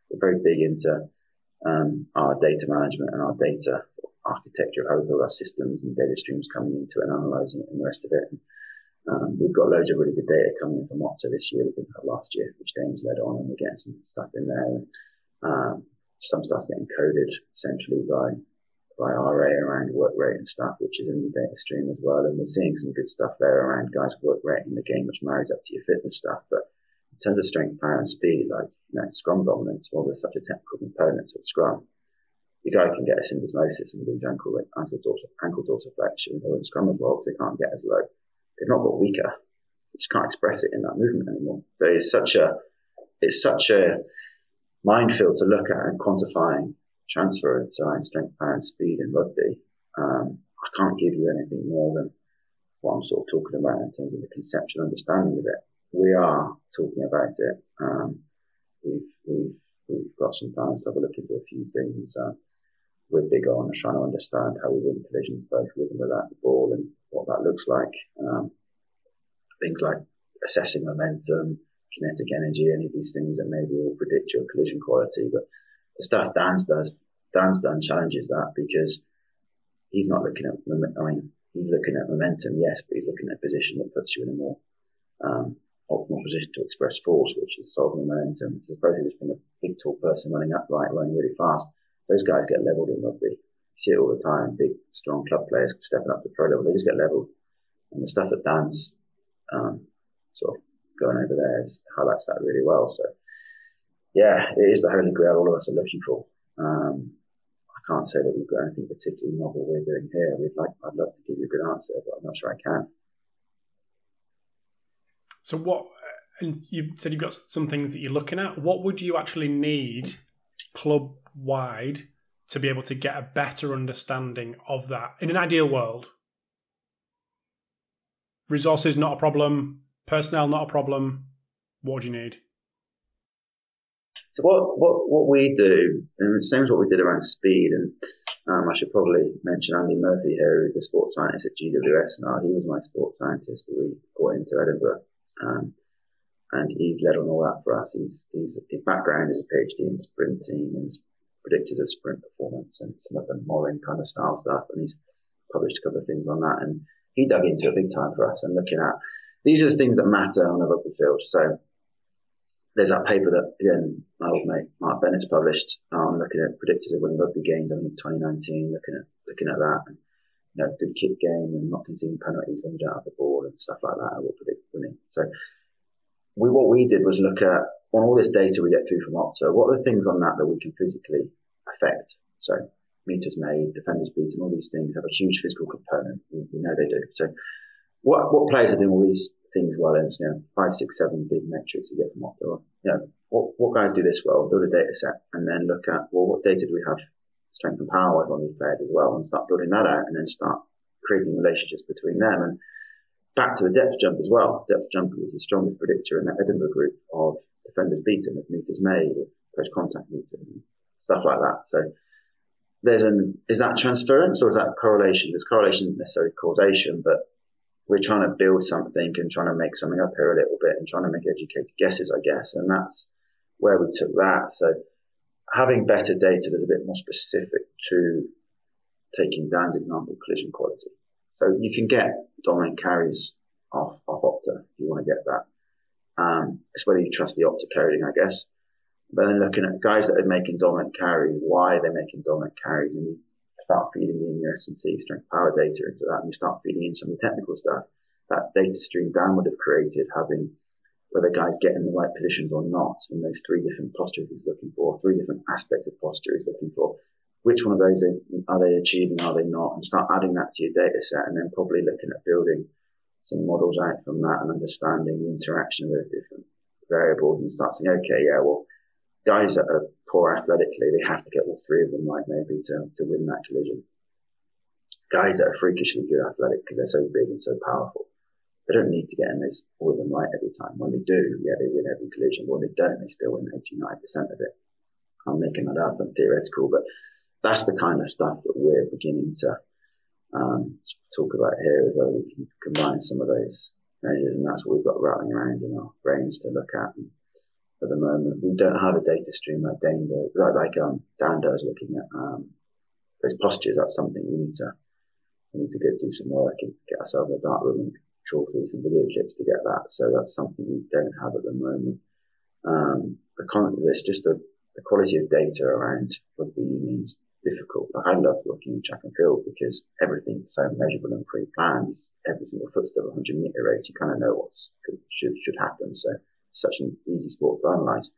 we're very big into um, our data management and our data architecture, how we build our systems and data streams coming into it and analysing it and the rest of it. And, um, we've got loads of really good data coming in from Opta this year. We didn't have last year, which James led on, and we're getting some stuff in there. And, um, some stuff's getting coded centrally by by RA around work rate and stuff, which is a new data stream as well. And we're seeing some good stuff there around guys' work rate in the game, which marries up to your fitness stuff. But in terms of strength, power, and speed, like you know, Scrum dominance, well, there's such a technical component to Scrum. The guy can get a syndesmosis and lose ankle, ankle dorsal, ankle dorsiflexion in Scrum as well because they can't get as low they've not got weaker. They just can't express it in that movement anymore. So it's such a it's such a minefield to look at and quantifying transference around strength, power, and speed in rugby. Um, I can't give you anything more than what I'm sort of talking about in terms of the conceptual understanding of it. We are talking about it. Um, we've, we've, we've got some time to have a look into a few things. Uh, we're big on trying to understand how we win collisions both with and without the ball and what that looks like. Um, things like assessing momentum, kinetic energy, any of these things that maybe will predict your collision quality. But stuff Dan's does, Dan's done challenges that because he's not looking at, I mean, he's looking at momentum, yes, but he's looking at a position that puts you in a more um, optimal position to express force, which is solving momentum. So suppose there's been a big tall person running upright, running really fast, those guys get leveled in rugby see it all the time. Big, strong club players stepping up to pro level, they just get leveled. And the stuff that Dan's um, sort of going over there is, highlights that really well. So, yeah, it is the holy grail all of us are looking for. Um, I can't say that we've got anything particularly novel we're doing here. We'd like, I'd love to give you a good answer, but I'm not sure I can. So, what? And you've said you've got some things that you're looking at. What would you actually need club wide to be able to get a better understanding of that in an ideal world. Resources not a problem, personnel not a problem. What do you need? So what what what we do, and same as what we did around speed, and um, I should probably mention Andy Murphy here, who's the sports scientist at GWS now. He was my sports scientist that we brought into Edinburgh, um, and he's led on all that for us. He's, he's his background is a PhD in sprinting and predicted a sprint performance and some of the modeling kind of style stuff. And he's published a couple of things on that. And he dug into it big time for us and looking at these are the things that matter on a rugby field. So there's that paper that again my old mate Mark Bennett's published on um, looking at predicted winning rugby games. I think it's 2019. Looking at looking at that and you know good kick game and not conceding penalties when you don't have the ball and stuff like that. I will predict winning. So we what we did was look at on all this data we get through from Opta, what are the things on that that we can physically affect? So meters made, defenders beaten, all these things have a huge physical component. We, we know they do. So what, what players are doing all these things well? And, you know, five, six, seven big metrics you get from Opta. You know, what, what guys do this well? Build a data set and then look at, well, what data do we have strength and power on these players as well and start building that out and then start creating relationships between them. And back to the depth jump as well. Depth jump was the strongest predictor in that Edinburgh group of defenders beaten, of meters made, of post contact meters, stuff like that. So there's an is that transference or is that correlation? There's correlation necessarily causation, but we're trying to build something and trying to make something up here a little bit and trying to make educated guesses, I guess. And that's where we took that. So having better data that's a bit more specific to taking Dan's example, collision quality. So you can get dominant carries off, off Opta if you want to get that. Um, it's whether you trust the Opta coding, I guess. But then looking at guys that are making dominant carry, why they're making dominant carries, and you start feeding in your S&C strength power data into that, and you start feeding in some of the technical stuff. That data stream Dan would have created, having whether guys get in the right positions or not, and those three different postures he's looking for, three different aspects of posture he's looking for. Which one of those are they achieving? Are they not? And start adding that to your data set, and then probably looking at building some models out from that and understanding the interaction of those different variables and start saying, okay, yeah, well, guys that are poor athletically, they have to get all three of them right maybe to, to win that collision. Guys that are freakishly good athletic because they're so big and so powerful, they don't need to get in those all of them right every time. When they do, yeah, they win every collision. When they don't, they still win 89% of it. I'm making that up and theoretical, but that's the kind of stuff that we're beginning to um, talk about here whether we can combine some of those measures, and that's what we've got rattling around in our brains to look at. And at the moment. We don't have a data stream like Dan like, like um, Dan does looking at um, those postures. That's something we need to we need to go do some work and get ourselves a dark room and draw through some video clips to get that. So that's something we don't have at the moment. Um, the con- there's just the, the quality of data around rugby unions difficult. Like I love working in track and field because everything's so measurable and pre-planned. Every single footstep, 100 meter race, you kind of know what should should happen. So such an easy sport to analyse.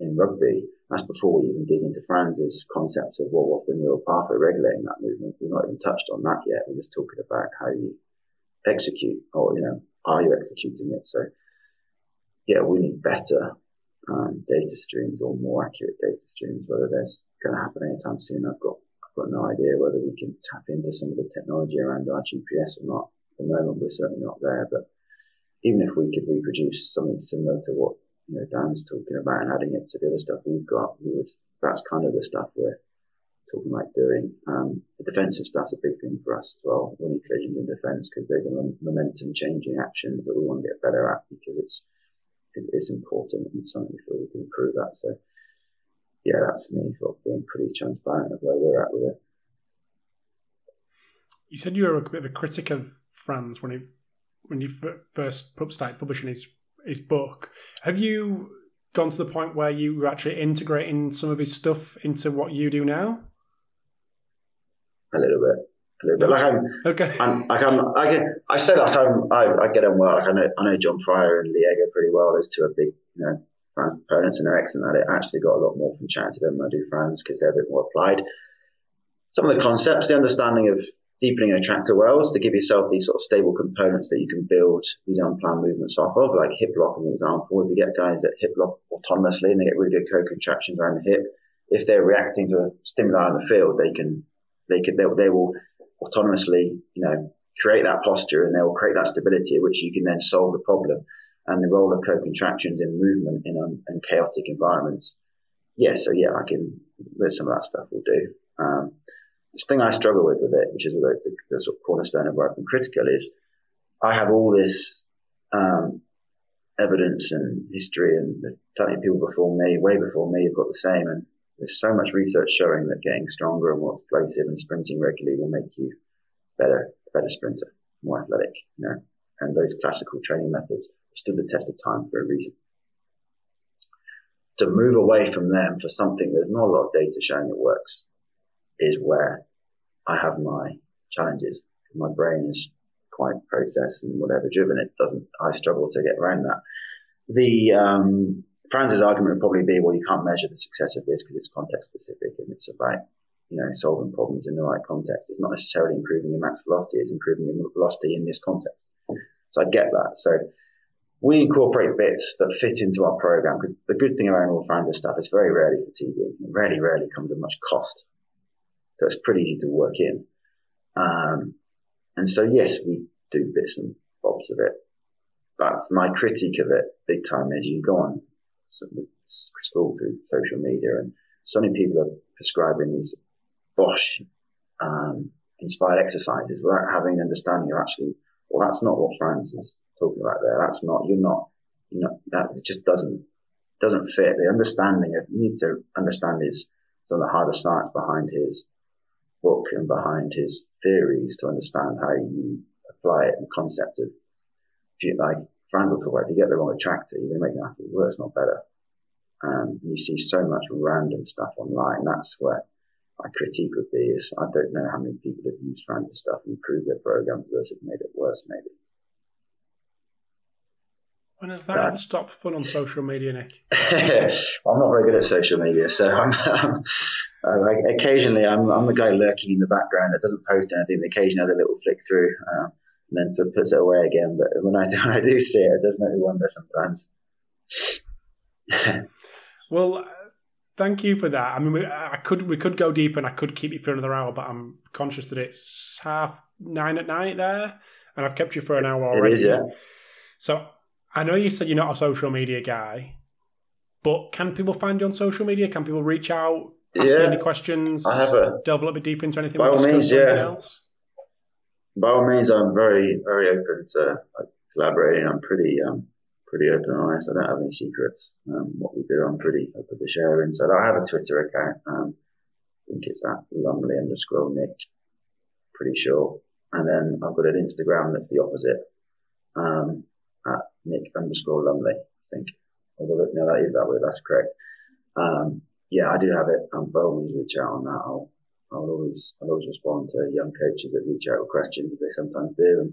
In rugby, that's before we even dig into Frans's concepts of well, what's the neural pathway regulating that movement. We've not even touched on that yet. We're just talking about how you execute, or you know, are you executing it? So, yeah, we need better um, data streams or more accurate data streams. Whether that's going to happen anytime soon, I've got I've got no idea. Whether we can tap into some of the technology around our GPS or not. At the moment, we're certainly not there, but even if we could reproduce something similar to what you know Dan's talking about and adding it to the other stuff we've got, we would. That's kind of the stuff we're talking about doing. Um, the defensive stuff's a big thing for us as well. Winning collisions in defence because those are momentum changing actions that we want to get better at because it's it's important and something we feel we can improve that. So yeah, that's me for being pretty transparent of where we're at with it. You said you were a bit of a critic of Frans when he when you first started publishing his his book. Have you gone to the point where you were actually integrating some of his stuff into what you do now? A little bit, a little bit. Like I'm, okay. I'm, like I'm, I get, I say like I'm, I, I get on well. Like I know, I know John Fryer and Liego pretty well. Those two are big, you know, Frans opponents, and they're excellent at it. I actually got a lot more from chatting to them than I do Frans because they're a bit more applied. Some of the concepts, the understanding of deepening attractor wells to give yourself these sort of stable components that you can build these unplanned movements off of, like hip lock, as an example. If you get guys that hip lock autonomously and they get really good co-contractions around the hip, if they're reacting to a stimuli in the field, they can, they can, they, they will autonomously, you know, create that posture and they will create that stability, which you can then solve the problem. And the role of co-contractions in movement in, um, in chaotic environments. Yeah, so yeah, I can, there's some of that stuff we'll do. Um, the thing I struggle with with it, which is the, the, the sort of cornerstone of work and critical, is I have all this um, evidence and history, and plenty of people before me, way before me, have got the same. And there's so much research showing that getting stronger and more explosive and sprinting regularly will make you better, better sprinter, more athletic. You know, and those classical training methods stood the test of time for a reason. To move away from them for something there's not a lot of data showing it works is where I have my challenges. My brain is quite process and whatever driven. It doesn't, I struggle to get around that. The, um, Frans's argument would probably be, well, you can't measure the success of this because it's context specific and it's about, you know, solving problems in the right context. It's not necessarily improving your max velocity, it's improving your velocity in this context. So I get that. So we incorporate bits that fit into our program because the good thing around all Frans's stuff is very rarely fatiguing. It rarely, rarely comes at much cost. So it's pretty easy to work in. Um, and so, yes, we do bits and bobs of it. But my critique of it, big time, is you go on scroll through social media and so many people are prescribing these Bosch um, inspired exercises without having an understanding of actually, well, that's not what Frans is talking about there. That's not, you're not, you know, that just doesn't doesn't fit. The understanding of you need to understand his some of the harder science behind his book and behind his theories to understand how you apply it and the concept of if you like Frans will talk about if you get the wrong attractor, you're gonna make it worse, not better. Um, you see so much random stuff online. That's where my critique would be is I don't know how many people have used random stuff and improved their programs versus made it worse, maybe. When has that ever stopped fun on social media, Nick? I'm not very good at social media, so I'm, I'm uh, like, occasionally I'm, I'm the guy lurking in the background that doesn't post anything. Occasionally, has a little flick through, uh, and then to puts it away again. But when I do, when I do see it, it does make me wonder sometimes. well, thank you for that. I mean, we, I could we could go deep, and I could keep you for another hour, but I'm conscious that it's half nine at night there, and I've kept you for an hour already. Is, yeah. So I know you said you're not a social media guy, but can people find you on social media? Can people reach out, yeah, any questions? I have a delve a little bit deeper into anything. By all means, yeah. Else? By all means, I'm very, very open to like, collaborating. I'm pretty, um, pretty open and honest. I don't have any secrets. Um, what we do, I'm pretty open to sharing. So I have a Twitter account. Um, I think it's at Lumley underscore Nick. Pretty sure. And then I've got an Instagram that's the opposite. Um, at Nick underscore Lumley, I think. Although, no, that is that way. That's correct. Um, yeah, I do have it. Um, by all means, reach out on that. I'll, I'll always, I'll always respond to young coaches that reach out with questions. They sometimes do, and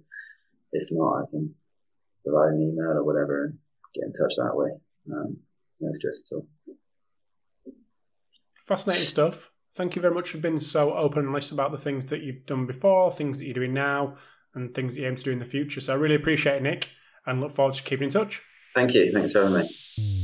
if not, I can provide an email or whatever and get in touch that way. Um, no stress at all. Fascinating stuff. Thank you very much for being so open and honest about the things that you've done before, things that you're doing now, and things that you aim to do in the future. So I really appreciate it, Nick and look forward to keeping in touch. Thank you. Thanks for having me.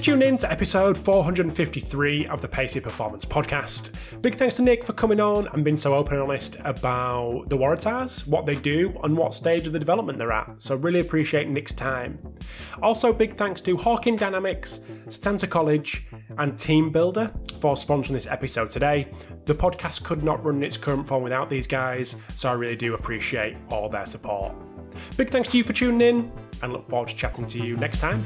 For tuning in to episode 453 of the Pacey Performance Podcast. Big thanks to Nick for coming on and being so open and honest about the Waratahs, what they do, and what stage of the development they're at. So, really appreciate Nick's time. Also, big thanks to Hawkin Dynamics, Setanta College, and TeamBuildr for sponsoring this episode today. The podcast could not run in its current form without these guys, so I really do appreciate all their support. Big thanks to you for tuning in, and look forward to chatting to you next time.